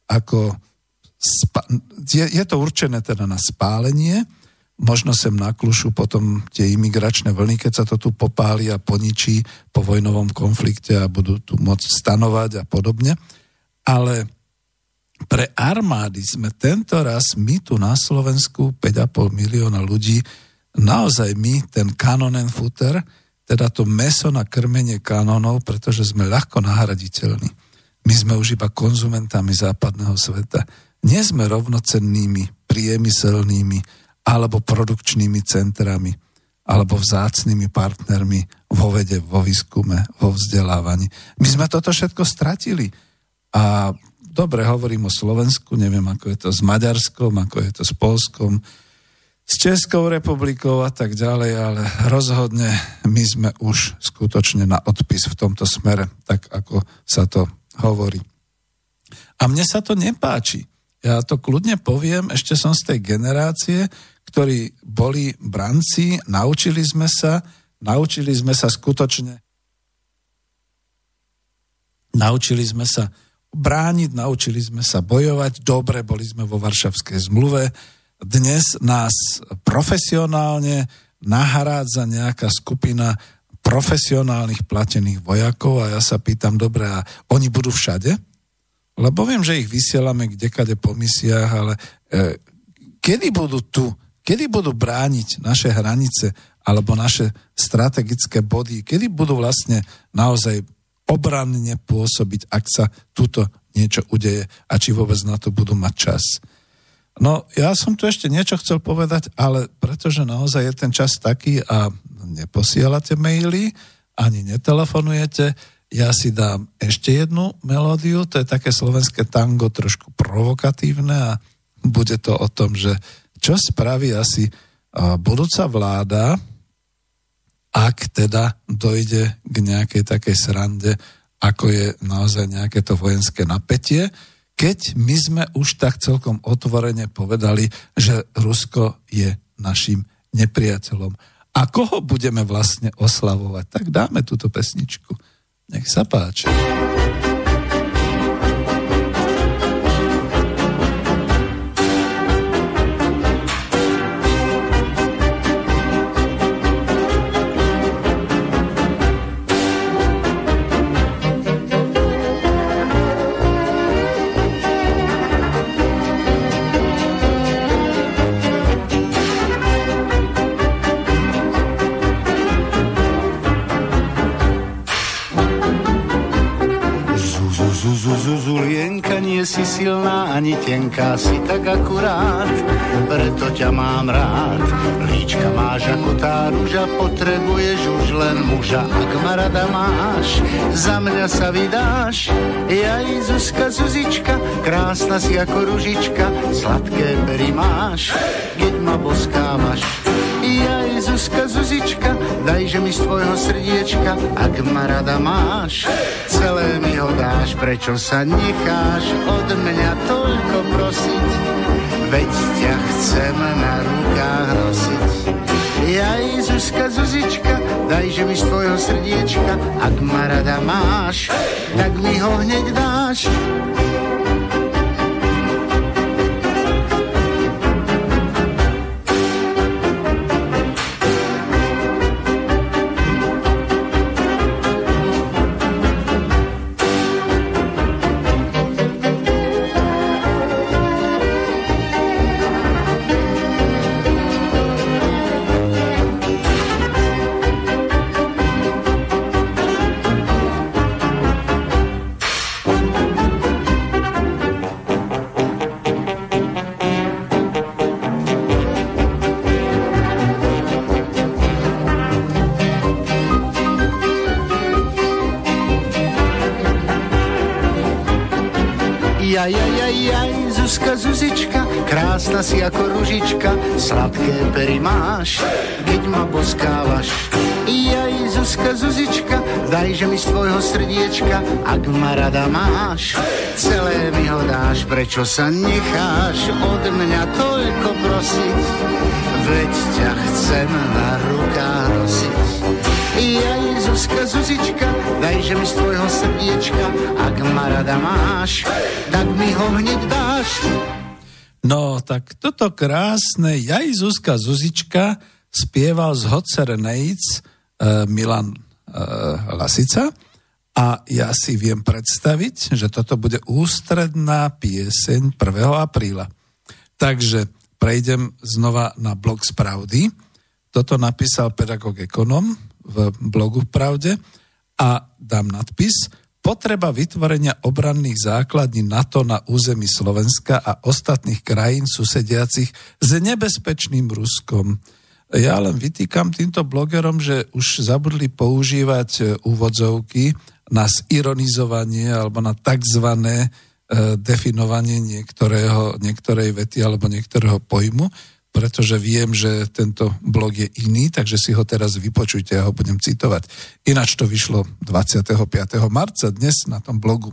ako spa- je, je to určené teda na spálenie, možno sem naklušu potom tie imigračné vlny, keď sa to tu popáli a poničí po vojnovom konflikte a budú tu môcť stanovať a podobne. Ale pre armády sme tento raz my tu na Slovensku 5,5 milióna ľudí naozaj my, ten kanonen futer, teda to meso na krmenie kanonov, pretože sme ľahko nahraditeľní. My sme už iba konzumentami západného sveta. Nie sme rovnocennými, priemyselnými alebo produkčnými centrami alebo vzácnými partnermi vo vede, vo výskume, vo vzdelávaní. My sme toto všetko stratili. A dobre, hovorím o Slovensku, neviem, ako je to s Maďarskom, ako je to s Polskom, s Českou republikou a tak ďalej, ale rozhodne my sme už skutočne na odpis v tomto smere, tak ako sa to hovorí. A mne sa to nepáči. Ja to kľudne poviem, ešte som z tej generácie, ktorí boli branci, naučili sme sa, naučili sme sa skutočne naučili sme sa brániť, naučili sme sa bojovať, dobre, boli sme vo Varšavskej zmluve, dnes nás profesionálne nahrádza nejaká skupina profesionálnych platených vojakov a ja sa pýtam, dobre, a oni budú všade? Lebo viem, že ich vysielame kdekade po misiách, ale e, kedy budú tu? Kedy budú brániť naše hranice alebo naše strategické body? Kedy budú vlastne naozaj obranne pôsobiť, ak sa tuto niečo udeje a či vôbec na to budú mať čas? No, ja som tu ešte niečo chcel povedať, ale pretože naozaj je ten čas taký a neposielate maily, ani netelefonujete, ja si dám ešte jednu melódiu, to je také slovenské tango trošku provokatívne a bude to o tom, že čo spraví asi budúca vláda, ak teda dojde k nejakej takej srande, ako je naozaj nejaké to vojenské napätie, keď my sme už tak celkom otvorene povedali, že Rusko je našim nepriateľom. A koho budeme vlastne oslavovať? Tak dáme túto pesničku. Nech sa páči. Ani tenká, si tak akurát, preto ťa mám rád. Líčka máš ako tá rúža, potrebuješ už len muža, ak ma rada máš, za mňa sa vydáš. Ja i Zuzka, Zuzička, krásna si ako ružička, sladké pery máš, keď ma boskávaš. Zuzka, Zuzička, dajže mi z tvojho srdiečka, ak ma rada máš, celé mi ho dáš, prečo sa necháš od mňa toľko prosiť, veď ťa chcem na rukách nosiť. Ja i Zuzka, Zuzička, dajže mi z tvojho srdiečka, ak ma rada máš, tak mi ho hneď dáš. Jaj, jaj, jaj, jaj, Zuzka, Zuzička, krásna si ako ružička, sladké pery máš, keď ma boskávaš. Jaj, Zuzka, Zuzička, dajže mi z tvojho srdiečka, ak ma rada máš, celé mi ho dáš, prečo sa necháš od mňa toľko prosiť, veď ťa chcem na rukách nosiť. Jaj, Zuzka, Zuzička, dajže mi z tvojho srdiečka, ak ma rada máš, tak mi ho hneď dáš. No, tak toto krásne Jaj Zuzka Zuzička spieval z Hot Serenades uh, Milan uh, Lasica a ja si viem predstaviť, že toto bude ústredná pieseň 1. apríla. Takže prejdem znova na blog z Pravdy. Toto napísal pedagóg ekonom v blogu v Pravde a dám nadpis Potreba vytvorenia obranných základní NATO na území Slovenska a ostatných krajín susediacich s nebezpečným Ruskom. Ja len vytýkam týmto blogerom, že už zabudli používať e, úvodzovky na zironizovanie alebo na tzv. E, definovanie niektorého, niektorej vety alebo niektorého pojmu, pretože viem, že tento blog je iný, takže si ho teraz vypočujte, ja ho budem citovať. Ináč to vyšlo 25. marca dnes na tom blogu.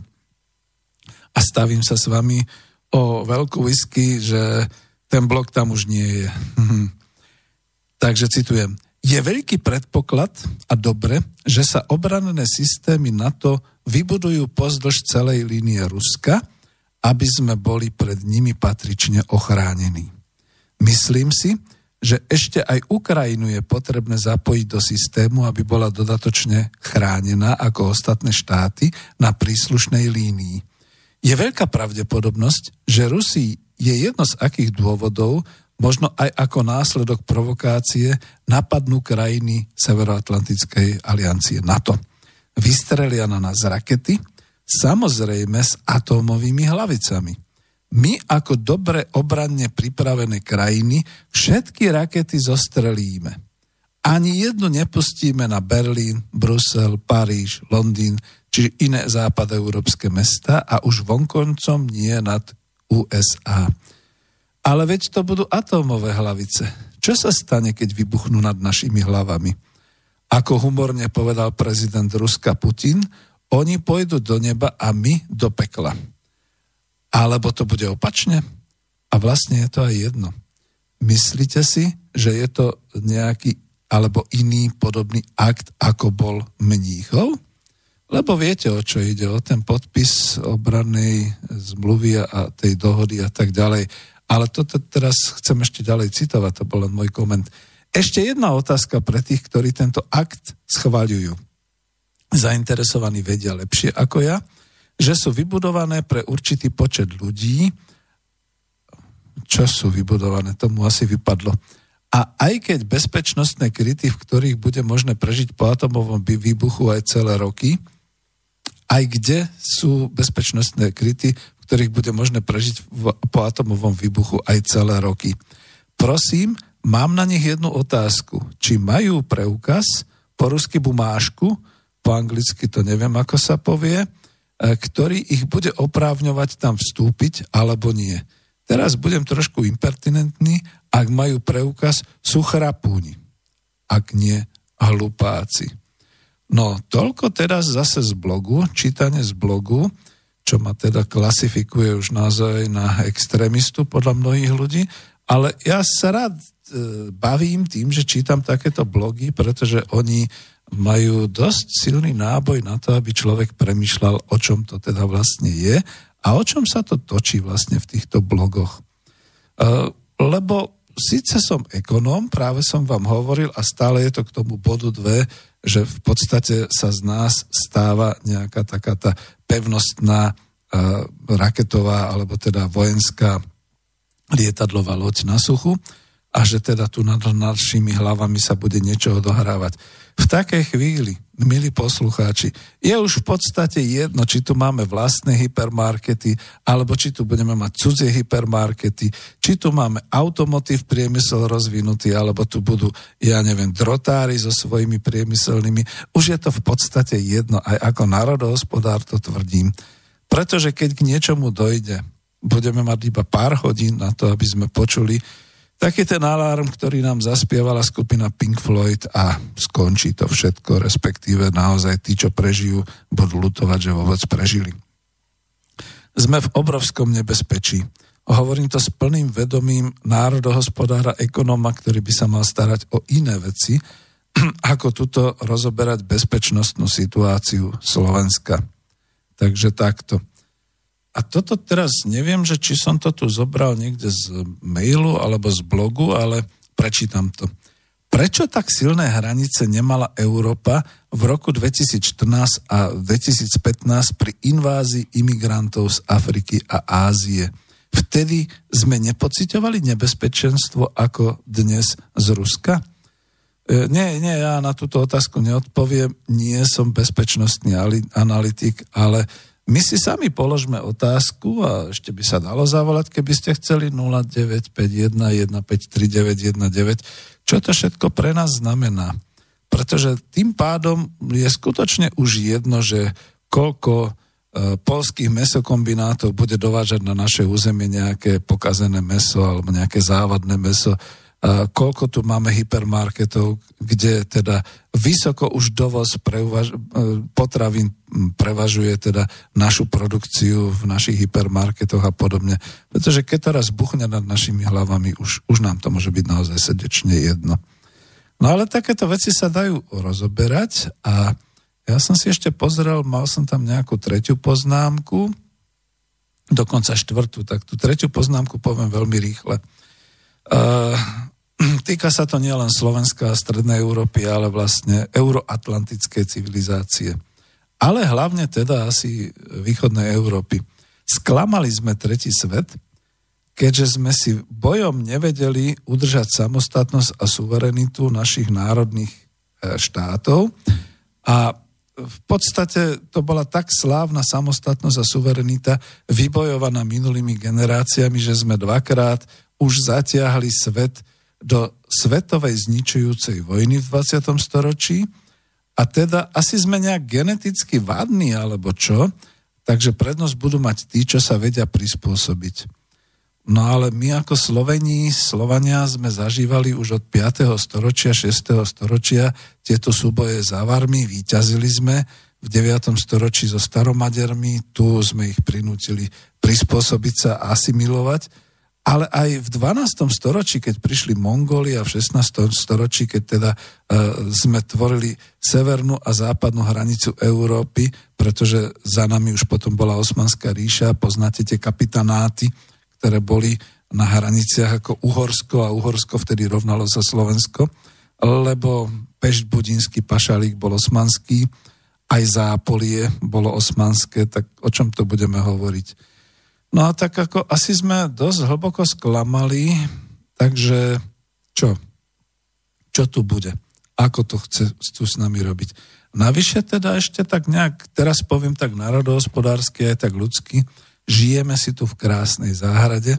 A stavím sa s vami o veľkú whisky, že ten blog tam už nie je. takže citujem. Je veľký predpoklad a dobre, že sa obranné systémy NATO vybudujú pozdĺž celej línie Ruska, aby sme boli pred nimi patrične ochránení. Myslím si, že ešte aj Ukrajinu je potrebné zapojiť do systému, aby bola dodatočne chránená ako ostatné štáty na príslušnej línii. Je veľká pravdepodobnosť, že Rusii je jedno z akých dôvodov, možno aj ako následok provokácie, napadnú krajiny Severoatlantickej aliancie NATO. Vystrelia na nás rakety, samozrejme s atómovými hlavicami – my ako dobre obranne pripravené krajiny všetky rakety zostrelíme. Ani jednu nepustíme na Berlín, Brusel, Paríž, Londýn či iné západoeurópske mesta a už vonkoncom nie nad USA. Ale veď to budú atómové hlavice. Čo sa stane, keď vybuchnú nad našimi hlavami? Ako humorne povedal prezident Ruska Putin, oni pôjdu do neba a my do pekla. Alebo to bude opačne? A vlastne je to aj jedno. Myslíte si, že je to nejaký alebo iný podobný akt, ako bol mníchov? Lebo viete, o čo ide, o ten podpis obranej zmluvy a tej dohody a tak ďalej. Ale toto teraz chcem ešte ďalej citovať, to bol len môj koment. Ešte jedna otázka pre tých, ktorí tento akt schvaľujú. Zainteresovaní vedia lepšie ako ja že sú vybudované pre určitý počet ľudí. Čo sú vybudované? Tomu asi vypadlo. A aj keď bezpečnostné kryty, v ktorých bude možné prežiť po atomovom výbuchu aj celé roky, aj kde sú bezpečnostné kryty, v ktorých bude možné prežiť po atomovom výbuchu aj celé roky. Prosím, mám na nich jednu otázku. Či majú preukaz, po rusky bumášku, po anglicky to neviem, ako sa povie, ktorý ich bude oprávňovať tam vstúpiť alebo nie. Teraz budem trošku impertinentný, ak majú preukaz, sú chrapúni, ak nie hlupáci. No, toľko teraz zase z blogu, čítanie z blogu, čo ma teda klasifikuje už naozaj na extrémistu podľa mnohých ľudí, ale ja sa rád e, bavím tým, že čítam takéto blogy, pretože oni majú dosť silný náboj na to, aby človek premyšľal, o čom to teda vlastne je a o čom sa to točí vlastne v týchto blogoch. Uh, lebo síce som ekonóm, práve som vám hovoril a stále je to k tomu bodu dve, že v podstate sa z nás stáva nejaká taká tá pevnostná uh, raketová alebo teda vojenská lietadlová loď na suchu a že teda tu nad našimi hlavami sa bude niečo odohrávať. V takej chvíli, milí poslucháči, je už v podstate jedno, či tu máme vlastné hypermarkety, alebo či tu budeme mať cudzie hypermarkety, či tu máme automotív priemysel rozvinutý, alebo tu budú, ja neviem, drotári so svojimi priemyselnými. Už je to v podstate jedno, aj ako národohospodár to tvrdím. Pretože keď k niečomu dojde, budeme mať iba pár hodín na to, aby sme počuli taký ten alarm, ktorý nám zaspievala skupina Pink Floyd a skončí to všetko, respektíve naozaj tí, čo prežijú, budú lutovať, že vôbec prežili. Sme v obrovskom nebezpečí. Hovorím to s plným vedomím národohospodára, ekonóma, ktorý by sa mal starať o iné veci, ako tuto rozoberať bezpečnostnú situáciu Slovenska. Takže takto. A toto teraz neviem, že či som to tu zobral niekde z mailu alebo z blogu, ale prečítam to. Prečo tak silné hranice nemala Európa v roku 2014 a 2015 pri invázii imigrantov z Afriky a Ázie? Vtedy sme nepocitovali nebezpečenstvo ako dnes z Ruska? E, nie, nie, ja na túto otázku neodpoviem. Nie som bezpečnostný analytik, ale my si sami položme otázku a ešte by sa dalo zavolať, keby ste chceli 0951153919, čo to všetko pre nás znamená. Pretože tým pádom je skutočne už jedno, že koľko e, polských mesokombinátov bude dovážať na naše územie nejaké pokazené meso alebo nejaké závadné meso koľko tu máme hypermarketov, kde teda vysoko už dovoz preuvaž- e, potravín prevažuje teda našu produkciu v našich hypermarketoch a podobne. Pretože keď to raz buchne nad našimi hlavami, už, už nám to môže byť naozaj srdečne jedno. No ale takéto veci sa dajú rozoberať a ja som si ešte pozrel, mal som tam nejakú tretiu poznámku, dokonca štvrtú, tak tú tretiu poznámku poviem veľmi rýchle. Uh, týka sa to nielen Slovenska a Strednej Európy, ale vlastne euroatlantickej civilizácie. Ale hlavne teda asi východnej Európy. Sklamali sme tretí svet, keďže sme si bojom nevedeli udržať samostatnosť a suverenitu našich národných e, štátov a v podstate to bola tak slávna samostatnosť a suverenita vybojovaná minulými generáciami, že sme dvakrát už zatiahli svet do svetovej zničujúcej vojny v 20. storočí a teda asi sme nejak geneticky vadní alebo čo, takže prednosť budú mať tí, čo sa vedia prispôsobiť. No ale my ako Slovení, Slovania sme zažívali už od 5. storočia, 6. storočia tieto súboje za varmi, výťazili sme v 9. storočí so staromadermi, tu sme ich prinútili prispôsobiť sa a asimilovať ale aj v 12. storočí, keď prišli Mongoli a v 16. storočí, keď teda uh, sme tvorili severnú a západnú hranicu Európy, pretože za nami už potom bola Osmanská ríša, poznáte tie kapitanáty, ktoré boli na hraniciach ako Uhorsko a Uhorsko vtedy rovnalo sa Slovensko, lebo Pešť Budinský pašalík bol osmanský, aj Zápolie bolo osmanské, tak o čom to budeme hovoriť? No a tak ako asi sme dosť hlboko sklamali, takže čo? Čo tu bude? Ako to chce tu s nami robiť? Navyše teda ešte tak nejak, teraz poviem tak národohospodársky aj tak ľudsky, žijeme si tu v krásnej záhrade,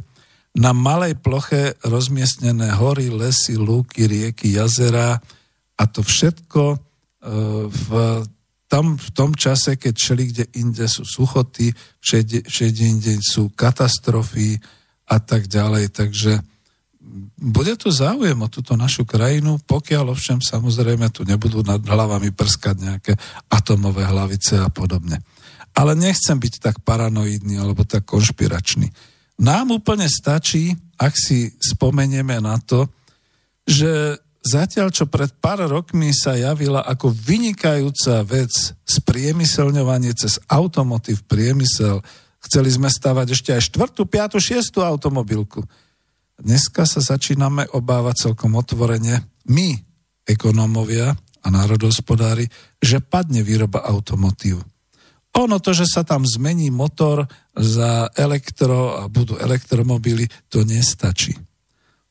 na malej ploche rozmiestnené hory, lesy, lúky, rieky, jazera a to všetko e, v tam v tom čase, keď všeli kde inde sú suchoty, všade inde sú katastrofy a tak ďalej. Takže bude tu záujem o túto našu krajinu, pokiaľ ovšem samozrejme tu nebudú nad hlavami prskať nejaké atomové hlavice a podobne. Ale nechcem byť tak paranoidný alebo tak konšpiračný. Nám úplne stačí, ak si spomenieme na to, že Zatiaľ, čo pred pár rokmi sa javila ako vynikajúca vec spriemyselňovanie cez automotív priemysel, chceli sme stavať ešte aj štvrtú, piatu, šiestu automobilku. Dneska sa začíname obávať celkom otvorene, my, ekonómovia a národospodári, že padne výroba automotív. Ono to, že sa tam zmení motor za elektro a budú elektromobily, to nestačí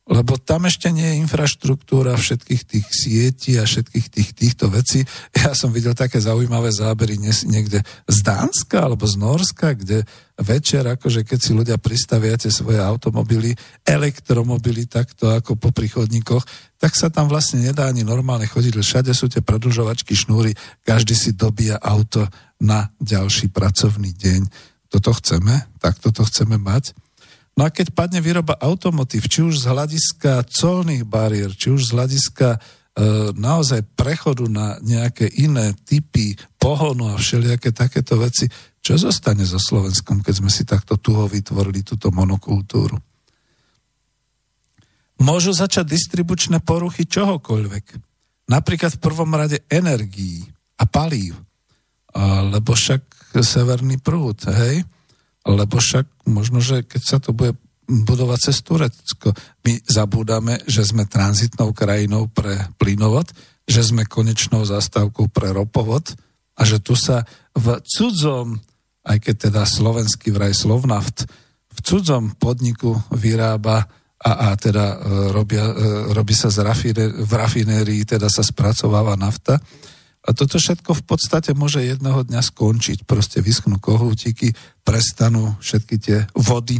lebo tam ešte nie je infraštruktúra všetkých tých sietí a všetkých tých, týchto vecí. Ja som videl také zaujímavé zábery niekde z Dánska alebo z Norska, kde večer, akože keď si ľudia pristaviate svoje automobily, elektromobily takto ako po prichodníkoch, tak sa tam vlastne nedá ani normálne chodiť, všade sú tie predlžovačky šnúry, každý si dobíja auto na ďalší pracovný deň. toto chceme, tak toto chceme mať. No a keď padne výroba automotív, či už z hľadiska colných bariér, či už z hľadiska e, naozaj prechodu na nejaké iné typy pohonu a všelijaké takéto veci, čo zostane so Slovenskom, keď sme si takto tuho vytvorili túto monokultúru? Môžu začať distribučné poruchy čohokoľvek. Napríklad v prvom rade energií a palív. Lebo však severný prúd, hej? Lebo však možno, že keď sa to bude budovať cez Turecko, my zabúdame, že sme tranzitnou krajinou pre plynovod, že sme konečnou zastávkou pre ropovod a že tu sa v cudzom, aj keď teda slovenský vraj Slovnaft, v cudzom podniku vyrába a, a teda e, robia, e, robí sa z rafine, v rafinérii, teda sa spracováva nafta, a toto všetko v podstate môže jedného dňa skončiť. Proste vyschnú kohútiky, prestanú všetky tie vody,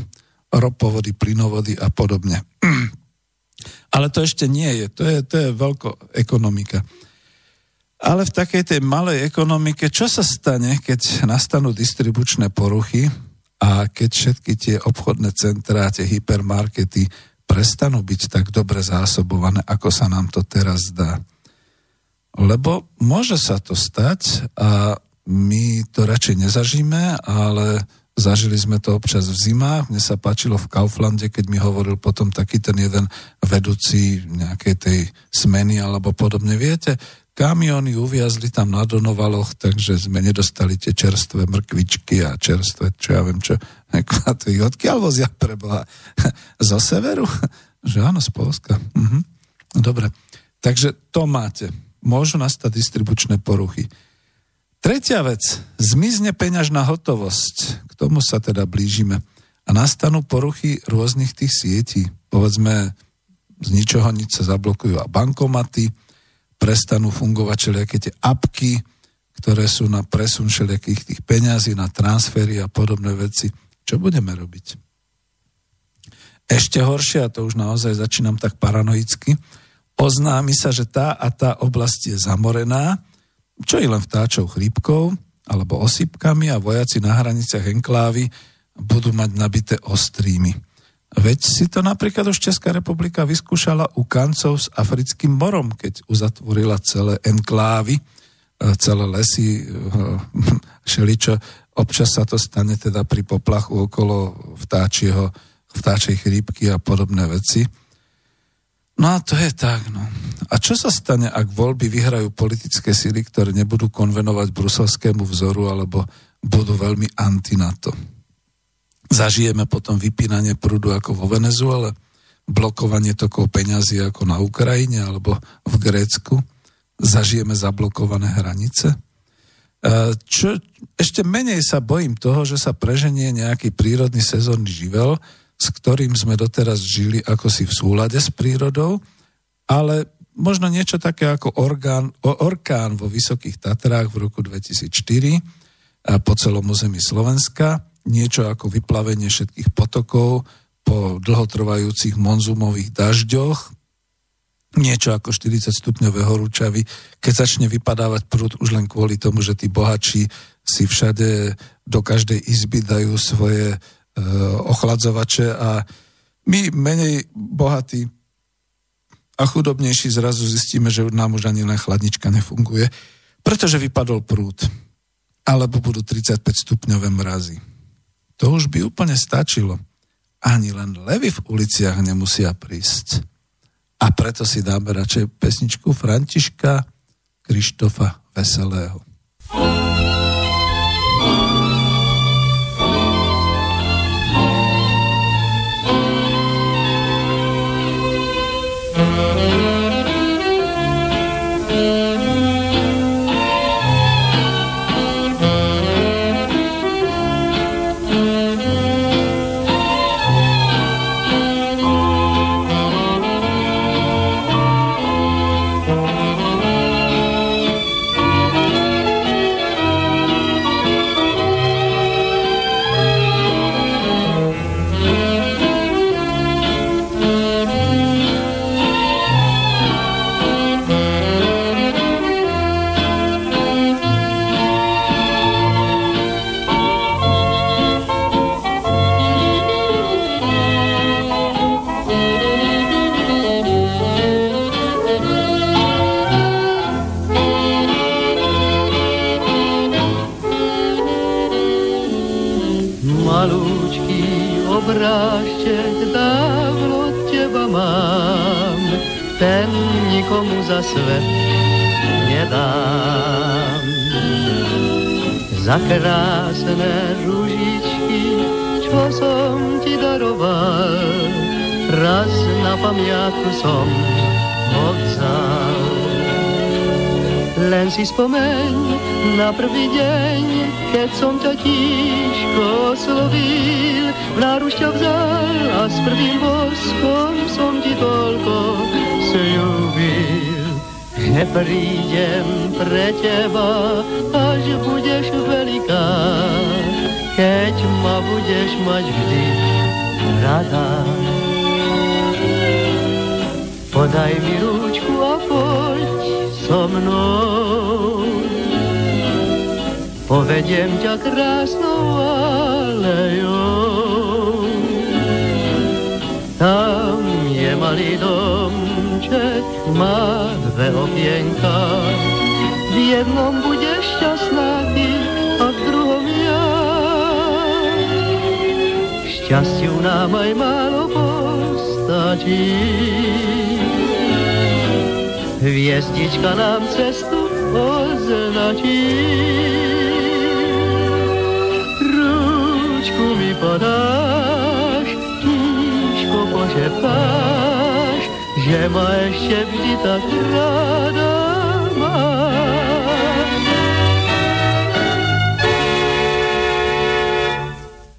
ropovody, plynovody a podobne. Ale to ešte nie je. To je, to je veľko ekonomika. Ale v takej tej malej ekonomike, čo sa stane, keď nastanú distribučné poruchy a keď všetky tie obchodné centrá, tie hypermarkety prestanú byť tak dobre zásobované, ako sa nám to teraz zdá. Lebo môže sa to stať a my to radšej nezažíme, ale zažili sme to občas v zimách. Mne sa páčilo v Kauflande, keď mi hovoril potom taký ten jeden vedúci nejakej tej smeny alebo podobne. Viete, kamiony uviazli tam na Donovaloch, takže sme nedostali tie čerstvé mrkvičky a čerstvé, čo ja viem čo, kvatovi, odkiaľ vozia preboha? Zo severu? Že áno, z Polska. Mhm. Dobre, takže to máte môžu nastať distribučné poruchy. Tretia vec, zmizne peňažná hotovosť. K tomu sa teda blížime. A nastanú poruchy rôznych tých sietí. Povedzme, z ničoho nič sa zablokujú a bankomaty, prestanú fungovať všelijaké tie apky, ktoré sú na presun všelijakých tých peňazí, na transfery a podobné veci. Čo budeme robiť? Ešte horšie, a to už naozaj začínam tak paranoicky, oznámi sa, že tá a tá oblasť je zamorená, čo je len vtáčou chrípkou alebo osypkami a vojaci na hraniciach enklávy budú mať nabité ostrými. Veď si to napríklad už Česká republika vyskúšala u kancov s africkým morom, keď uzatvorila celé enklávy, e, celé lesy, e, šeličo. Občas sa to stane teda pri poplachu okolo vtáčieho, vtáčej chrípky a podobné veci. No a to je tak, no. A čo sa stane, ak voľby vyhrajú politické síly, ktoré nebudú konvenovať bruselskému vzoru alebo budú veľmi anti to? Zažijeme potom vypínanie prúdu ako vo Venezuele, blokovanie tokov peňazí ako na Ukrajine alebo v Grécku, zažijeme zablokované hranice. E, čo, ešte menej sa bojím toho, že sa preženie nejaký prírodný sezónny živel, s ktorým sme doteraz žili ako si v súlade s prírodou, ale možno niečo také ako orgán, orkán vo Vysokých Tatrách v roku 2004 a po celom území Slovenska, niečo ako vyplavenie všetkých potokov po dlhotrvajúcich monzumových dažďoch, niečo ako 40 stupňové horúčavy, keď začne vypadávať prúd už len kvôli tomu, že tí bohači si všade do každej izby dajú svoje ochladzovače a my menej bohatí a chudobnejší zrazu zistíme, že nám už ani len chladnička nefunguje, pretože vypadol prúd. Alebo budú 35 stupňové mrazy. To už by úplne stačilo. Ani len levy v uliciach nemusia prísť. A preto si dáme radšej pesničku Františka Krištofa Veselého. Za svet nedám. Za krásne ružičky, čo som ti daroval, raz na pamiatku som odzal. Len si spomeň na prvý deň, keď som ťa tížko oslovil, v náruč ťa vzal a s prvým boskom som ti toľko slúbil. Že prídem pre teba, až budeš veľká, keď ma budeš mať vždy rada. Podaj mi rúčku a poď so mnou. Povediem ťa krásnou alejou. Tam je malý domček, má dve okienka. V jednom budeš šťastná ty a v druhom ja. Šťastiu nám aj málo postačí. Hviezdička nám cestu označí. Rúčku mi podáš, tížko pošeptáš, že ma ešte vždy tak rada.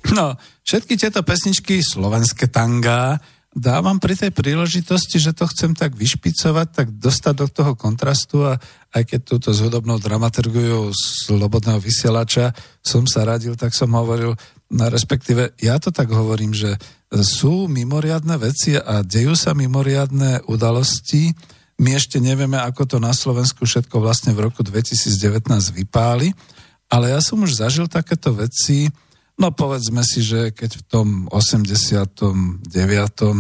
No, všetky tieto pesničky, slovenské tangá, dávam pri tej príležitosti, že to chcem tak vyšpicovať, tak dostať do toho kontrastu a aj keď túto s hudobnou slobodného vysielača som sa radil, tak som hovoril, respektíve ja to tak hovorím, že sú mimoriadne veci a dejú sa mimoriadne udalosti. My ešte nevieme, ako to na Slovensku všetko vlastne v roku 2019 vypáli, ale ja som už zažil takéto veci, No povedzme si, že keď v tom 89.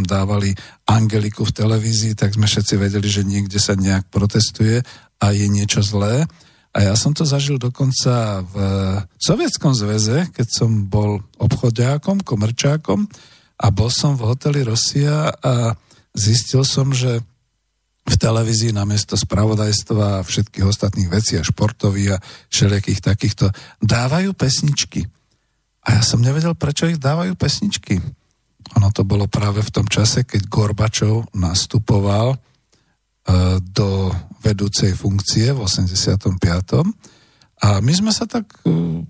dávali Angeliku v televízii, tak sme všetci vedeli, že niekde sa nejak protestuje a je niečo zlé. A ja som to zažil dokonca v Sovietskom zväze, keď som bol obchodiákom, komerčákom a bol som v hoteli Rosia a zistil som, že v televízii namiesto spravodajstva a všetkých ostatných vecí a športových a všelijakých takýchto dávajú pesničky. A ja som nevedel, prečo ich dávajú pesničky. Ono to bolo práve v tom čase, keď Gorbačov nastupoval e, do vedúcej funkcie v 85. A my sme sa tak e,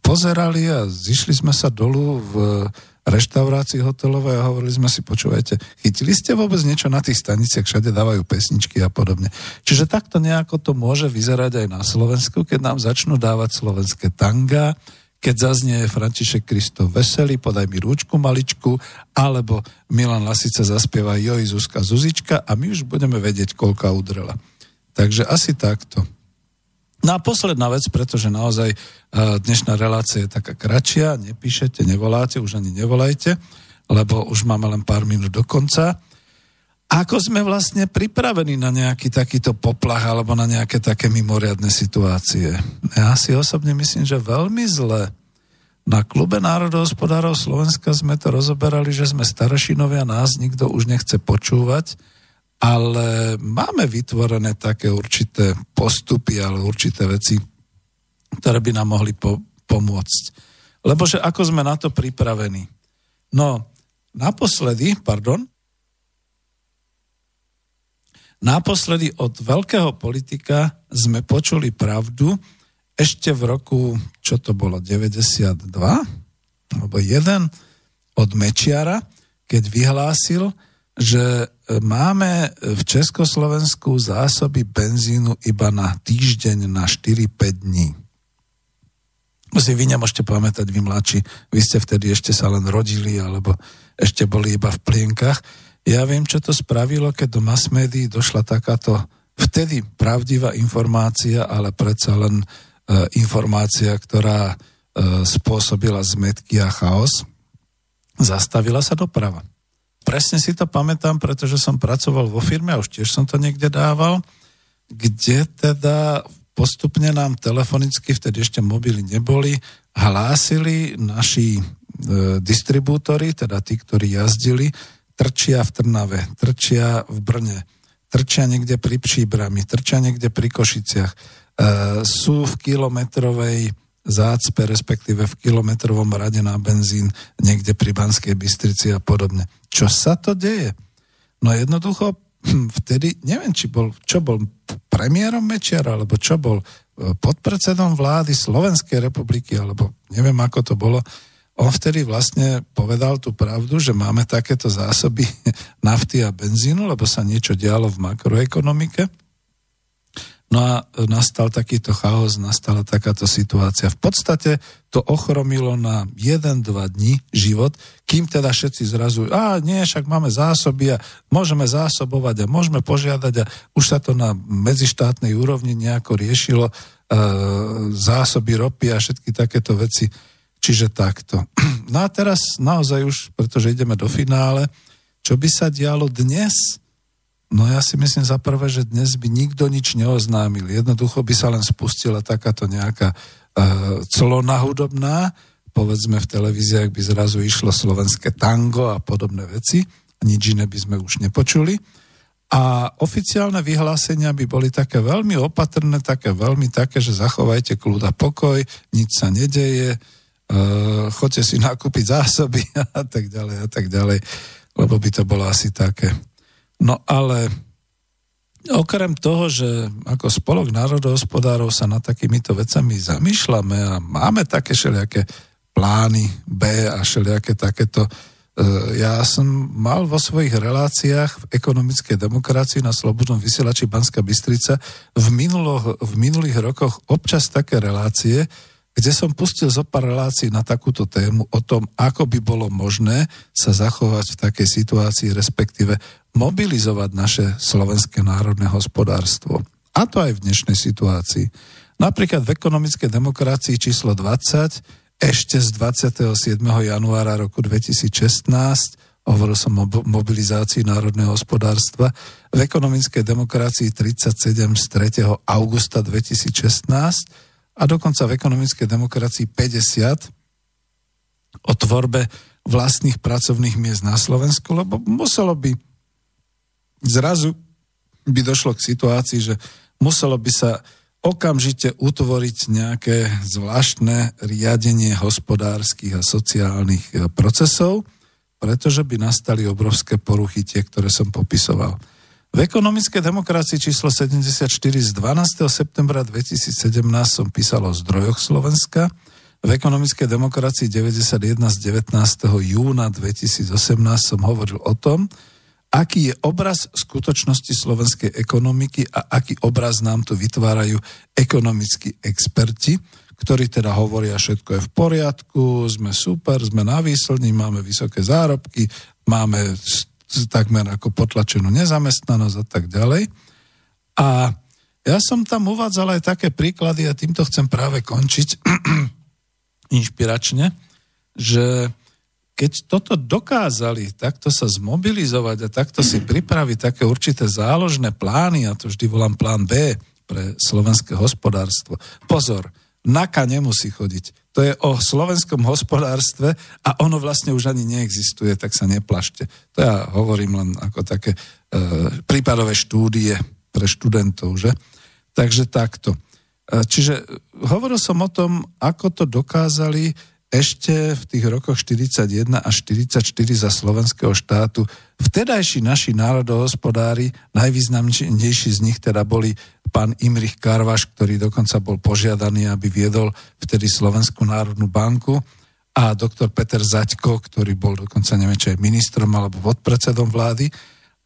pozerali a zišli sme sa dolu v reštaurácii hotelovej a hovorili sme si, počúvajte, chytili ste vôbec niečo na tých staniciach, všade dávajú pesničky a podobne. Čiže takto nejako to môže vyzerať aj na Slovensku, keď nám začnú dávať slovenské tanga, keď zaznie František Kristo veselý, podaj mi rúčku maličku, alebo Milan Lasica zaspieva Joj Zuzka Zuzička a my už budeme vedieť, koľka udrela. Takže asi takto. No a posledná vec, pretože naozaj dnešná relácia je taká kratšia, nepíšete, nevoláte, už ani nevolajte, lebo už máme len pár minút do konca. Ako sme vlastne pripravení na nejaký takýto poplach alebo na nejaké také mimoriadne situácie? Ja si osobne myslím, že veľmi zle. Na klube národohospodárov Slovenska sme to rozoberali, že sme staršinovia, nás nikto už nechce počúvať, ale máme vytvorené také určité postupy, ale určité veci, ktoré by nám mohli po- pomôcť. Lebo že ako sme na to pripravení? No, naposledy, pardon, Naposledy od veľkého politika sme počuli pravdu ešte v roku, čo to bolo, 92, alebo jeden od Mečiara, keď vyhlásil, že máme v Československu zásoby benzínu iba na týždeň na 4-5 dní. Si vy nemôžete pamätať, vy mladší, vy ste vtedy ešte sa len rodili, alebo ešte boli iba v plienkach ja viem, čo to spravilo, keď do mass médií došla takáto vtedy pravdivá informácia, ale predsa len e, informácia, ktorá e, spôsobila zmetky a chaos. Zastavila sa doprava. Presne si to pamätám, pretože som pracoval vo firme a už tiež som to niekde dával, kde teda postupne nám telefonicky, vtedy ešte mobily neboli, hlásili naši e, distribútory, teda tí, ktorí jazdili, trčia v Trnave, trčia v Brne, trčia niekde pri Příbrami, trčia niekde pri Košiciach, e, sú v kilometrovej zácpe, respektíve v kilometrovom rade na benzín niekde pri Banskej Bystrici a podobne. Čo sa to deje? No jednoducho, hm, vtedy, neviem, či bol, čo bol premiérom Mečiar, alebo čo bol e, podpredsedom vlády Slovenskej republiky, alebo neviem, ako to bolo, on vtedy vlastne povedal tú pravdu, že máme takéto zásoby nafty a benzínu, lebo sa niečo dialo v makroekonomike. No a nastal takýto chaos, nastala takáto situácia. V podstate to ochromilo na 1-2 dní život, kým teda všetci zrazu, a nie, však máme zásoby a môžeme zásobovať a môžeme požiadať a už sa to na medzištátnej úrovni nejako riešilo, e, zásoby ropy a všetky takéto veci Čiže takto. No a teraz naozaj už, pretože ideme do finále, čo by sa dialo dnes? No ja si myslím za prvé, že dnes by nikto nič neoznámil. Jednoducho by sa len spustila takáto nejaká uh, clona hudobná, povedzme v televíziách by zrazu išlo slovenské tango a podobné veci. Nič iné by sme už nepočuli. A oficiálne vyhlásenia by boli také veľmi opatrné, také veľmi také, že zachovajte kľud a pokoj, nič sa nedeje, uh, choďte si nakúpiť zásoby a tak ďalej a tak ďalej, lebo by to bolo asi také. No ale okrem toho, že ako spolok národohospodárov sa nad takýmito vecami zamýšľame a máme také všelijaké plány B a všelijaké takéto e, ja som mal vo svojich reláciách v ekonomickej demokracii na Slobodnom vysielači Banska Bystrica v, minulo, v minulých rokoch občas také relácie, kde som pustil zo pár relácií na takúto tému o tom, ako by bolo možné sa zachovať v takej situácii, respektíve mobilizovať naše slovenské národné hospodárstvo. A to aj v dnešnej situácii. Napríklad v ekonomickej demokracii číslo 20 ešte z 27. januára roku 2016 hovoril som o mobilizácii národného hospodárstva, v ekonomickej demokracii 37 z 3. augusta 2016 a dokonca v ekonomickej demokracii 50 o tvorbe vlastných pracovných miest na Slovensku, lebo muselo by zrazu by došlo k situácii, že muselo by sa okamžite utvoriť nejaké zvláštne riadenie hospodárskych a sociálnych e, procesov, pretože by nastali obrovské poruchy, tie, ktoré som popisoval. V ekonomickej demokracii číslo 74 z 12. septembra 2017 som písal o zdrojoch Slovenska. V ekonomickej demokracii 91 z 19. júna 2018 som hovoril o tom, aký je obraz skutočnosti slovenskej ekonomiky a aký obraz nám tu vytvárajú ekonomickí experti, ktorí teda hovoria, všetko je v poriadku, sme super, sme na výslni, máme vysoké zárobky, máme takmer ako potlačenú nezamestnanosť a tak ďalej. A ja som tam uvádzal aj také príklady a týmto chcem práve končiť inšpiračne, že keď toto dokázali takto sa zmobilizovať a takto si pripraviť také určité záložné plány, a to vždy volám plán B pre slovenské hospodárstvo. Pozor, NAKA nemusí chodiť to je o slovenskom hospodárstve a ono vlastne už ani neexistuje, tak sa neplašte. To ja hovorím len ako také e, prípadové štúdie pre študentov, že? Takže takto. E, čiže hovoril som o tom, ako to dokázali ešte v tých rokoch 41 až 44 za slovenského štátu vtedajší naši národohospodári, najvýznamnejší z nich teda boli pán Imrich Karvaš, ktorý dokonca bol požiadaný, aby viedol vtedy Slovenskú národnú banku a doktor Peter Zaďko, ktorý bol dokonca neviem, či aj ministrom alebo podpredsedom vlády.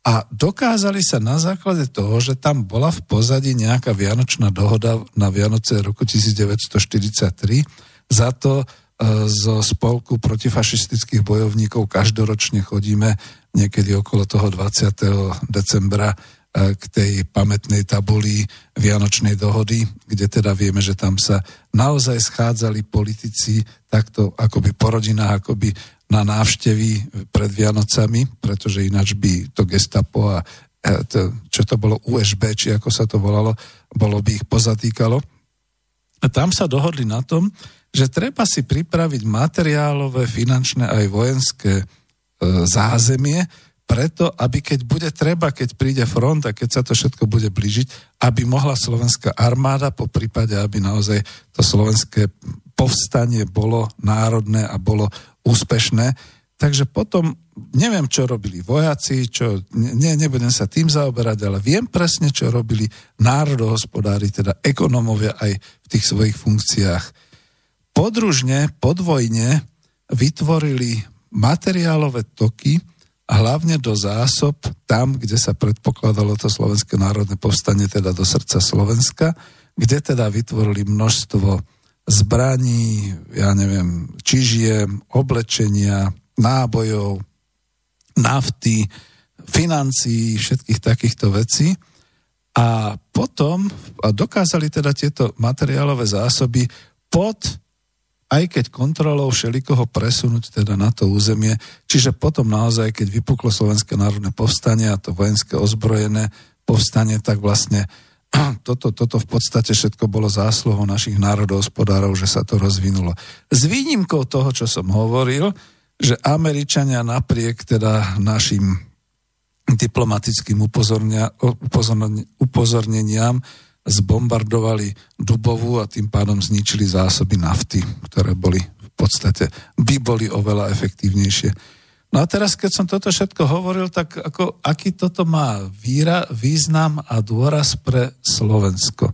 A dokázali sa na základe toho, že tam bola v pozadí nejaká vianočná dohoda na Vianoce roku 1943 za to, zo spolku protifašistických bojovníkov každoročne chodíme niekedy okolo toho 20. decembra e, k tej pamätnej tabuli Vianočnej dohody, kde teda vieme, že tam sa naozaj schádzali politici takto akoby po rodinách, akoby na návštevy pred Vianocami, pretože ináč by to gestapo a e, to, čo to bolo USB, či ako sa to volalo, bolo by ich pozatýkalo. A tam sa dohodli na tom, že treba si pripraviť materiálové, finančné aj vojenské e, zázemie preto, aby keď bude treba, keď príde front a keď sa to všetko bude blížiť, aby mohla slovenská armáda, po prípade, aby naozaj to slovenské povstanie bolo národné a bolo úspešné. Takže potom neviem, čo robili vojaci, čo, ne, nebudem sa tým zaoberať, ale viem presne, čo robili národohospodári, teda ekonomovia aj v tých svojich funkciách. Podružne, podvojne vytvorili materiálové toky, hlavne do zásob, tam, kde sa predpokladalo to Slovenské národné povstanie, teda do srdca Slovenska, kde teda vytvorili množstvo zbraní, ja neviem, čižiem, oblečenia, nábojov, nafty, financií, všetkých takýchto vecí. A potom a dokázali teda tieto materiálové zásoby pod aj keď kontrolou všelikoho presunúť teda na to územie. Čiže potom naozaj, keď vypuklo Slovenské národné povstanie a to vojenské ozbrojené povstanie, tak vlastne toto, toto v podstate všetko bolo zásluhou našich národohospodárov, že sa to rozvinulo. S výnimkou toho, čo som hovoril, že Američania napriek teda našim diplomatickým upozorneniam zbombardovali Dubovú a tým pádom zničili zásoby nafty, ktoré boli v podstate, by boli oveľa efektívnejšie. No a teraz, keď som toto všetko hovoril, tak ako, aký toto má víra, význam a dôraz pre Slovensko?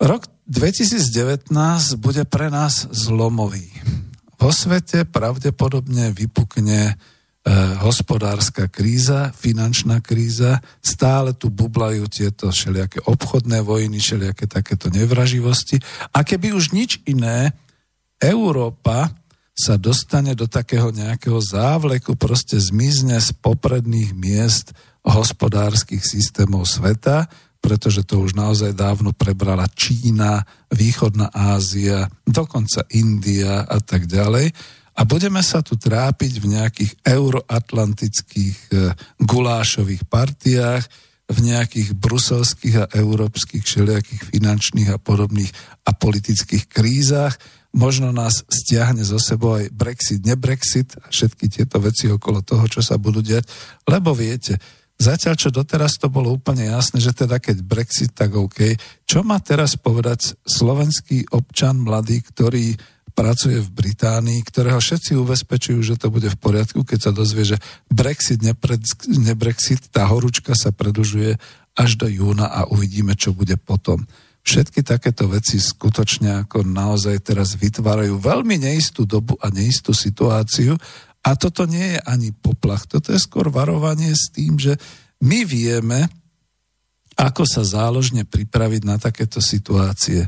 Rok 2019 bude pre nás zlomový. Vo svete pravdepodobne vypukne hospodárska kríza, finančná kríza, stále tu bublajú tieto všelijaké obchodné vojny, všelijaké takéto nevraživosti. A keby už nič iné, Európa sa dostane do takého nejakého závleku, proste zmizne z popredných miest hospodárskych systémov sveta, pretože to už naozaj dávno prebrala Čína, Východná Ázia, dokonca India a tak ďalej a budeme sa tu trápiť v nejakých euroatlantických e, gulášových partiách, v nejakých bruselských a európskych všelijakých finančných a podobných a politických krízach. Možno nás stiahne zo sebou aj Brexit, nebrexit a všetky tieto veci okolo toho, čo sa budú diať. Lebo viete, zatiaľ čo doteraz to bolo úplne jasné, že teda keď Brexit, tak OK. Čo má teraz povedať slovenský občan mladý, ktorý pracuje v Británii, ktorého všetci ubezpečujú, že to bude v poriadku, keď sa dozvie, že Brexit, nebrexit, tá horúčka sa predlžuje až do júna a uvidíme, čo bude potom. Všetky takéto veci skutočne ako naozaj teraz vytvárajú veľmi neistú dobu a neistú situáciu a toto nie je ani poplach, toto je skôr varovanie s tým, že my vieme, ako sa záložne pripraviť na takéto situácie.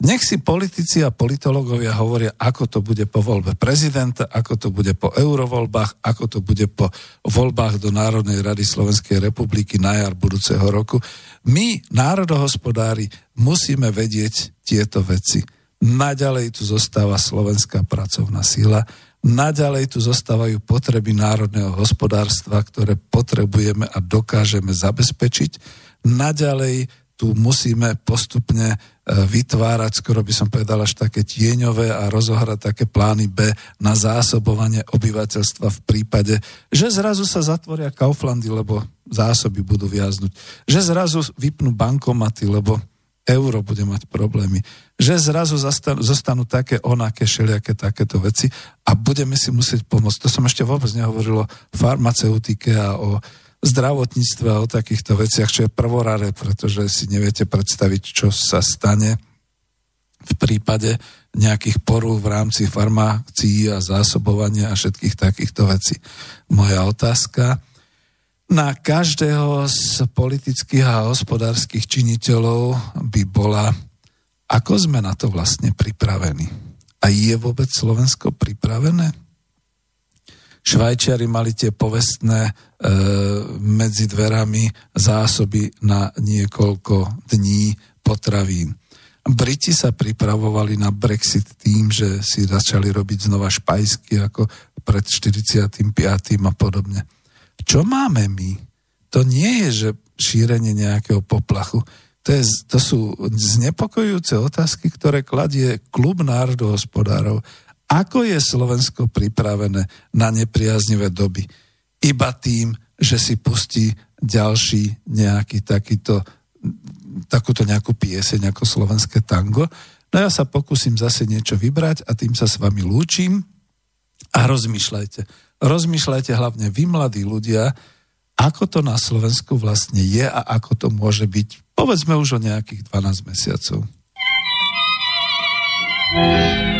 Nech si politici a politológovia hovoria, ako to bude po voľbe prezidenta, ako to bude po eurovoľbách, ako to bude po voľbách do Národnej rady Slovenskej republiky na jar budúceho roku. My, národohospodári, musíme vedieť tieto veci. Naďalej tu zostáva slovenská pracovná sila, naďalej tu zostávajú potreby národného hospodárstva, ktoré potrebujeme a dokážeme zabezpečiť. Naďalej tu musíme postupne e, vytvárať, skoro by som povedal, až také tieňové a rozohrať také plány B na zásobovanie obyvateľstva v prípade, že zrazu sa zatvoria Kauflandy, lebo zásoby budú viaznuť. Že zrazu vypnú bankomaty, lebo euro bude mať problémy. Že zrazu zastanú, zostanú také onaké, šeliaké takéto veci a budeme si musieť pomôcť. To som ešte vôbec nehovoril o farmaceutike a o zdravotníctve a o takýchto veciach, čo je prvorare, pretože si neviete predstaviť, čo sa stane v prípade nejakých porú v rámci farmácií a zásobovania a všetkých takýchto vecí. Moja otázka na každého z politických a hospodárskych činiteľov by bola, ako sme na to vlastne pripravení. A je vôbec Slovensko pripravené? Švajčiari mali tie povestné e, medzi dverami zásoby na niekoľko dní potravín. Briti sa pripravovali na Brexit tým, že si začali robiť znova špajsky ako pred 45. a podobne. Čo máme my? To nie je, že šírenie nejakého poplachu. To, je, to sú znepokojujúce otázky, ktoré kladie klub národohospodárov ako je Slovensko pripravené na nepriaznivé doby? iba tým, že si pustí ďalší nejaký takýto, takúto nejakú pieseň ako slovenské tango. No ja sa pokúsim zase niečo vybrať a tým sa s vami lúčim a rozmýšľajte. Rozmýšľajte hlavne vy, mladí ľudia, ako to na Slovensku vlastne je a ako to môže byť, povedzme už o nejakých 12 mesiacov. každé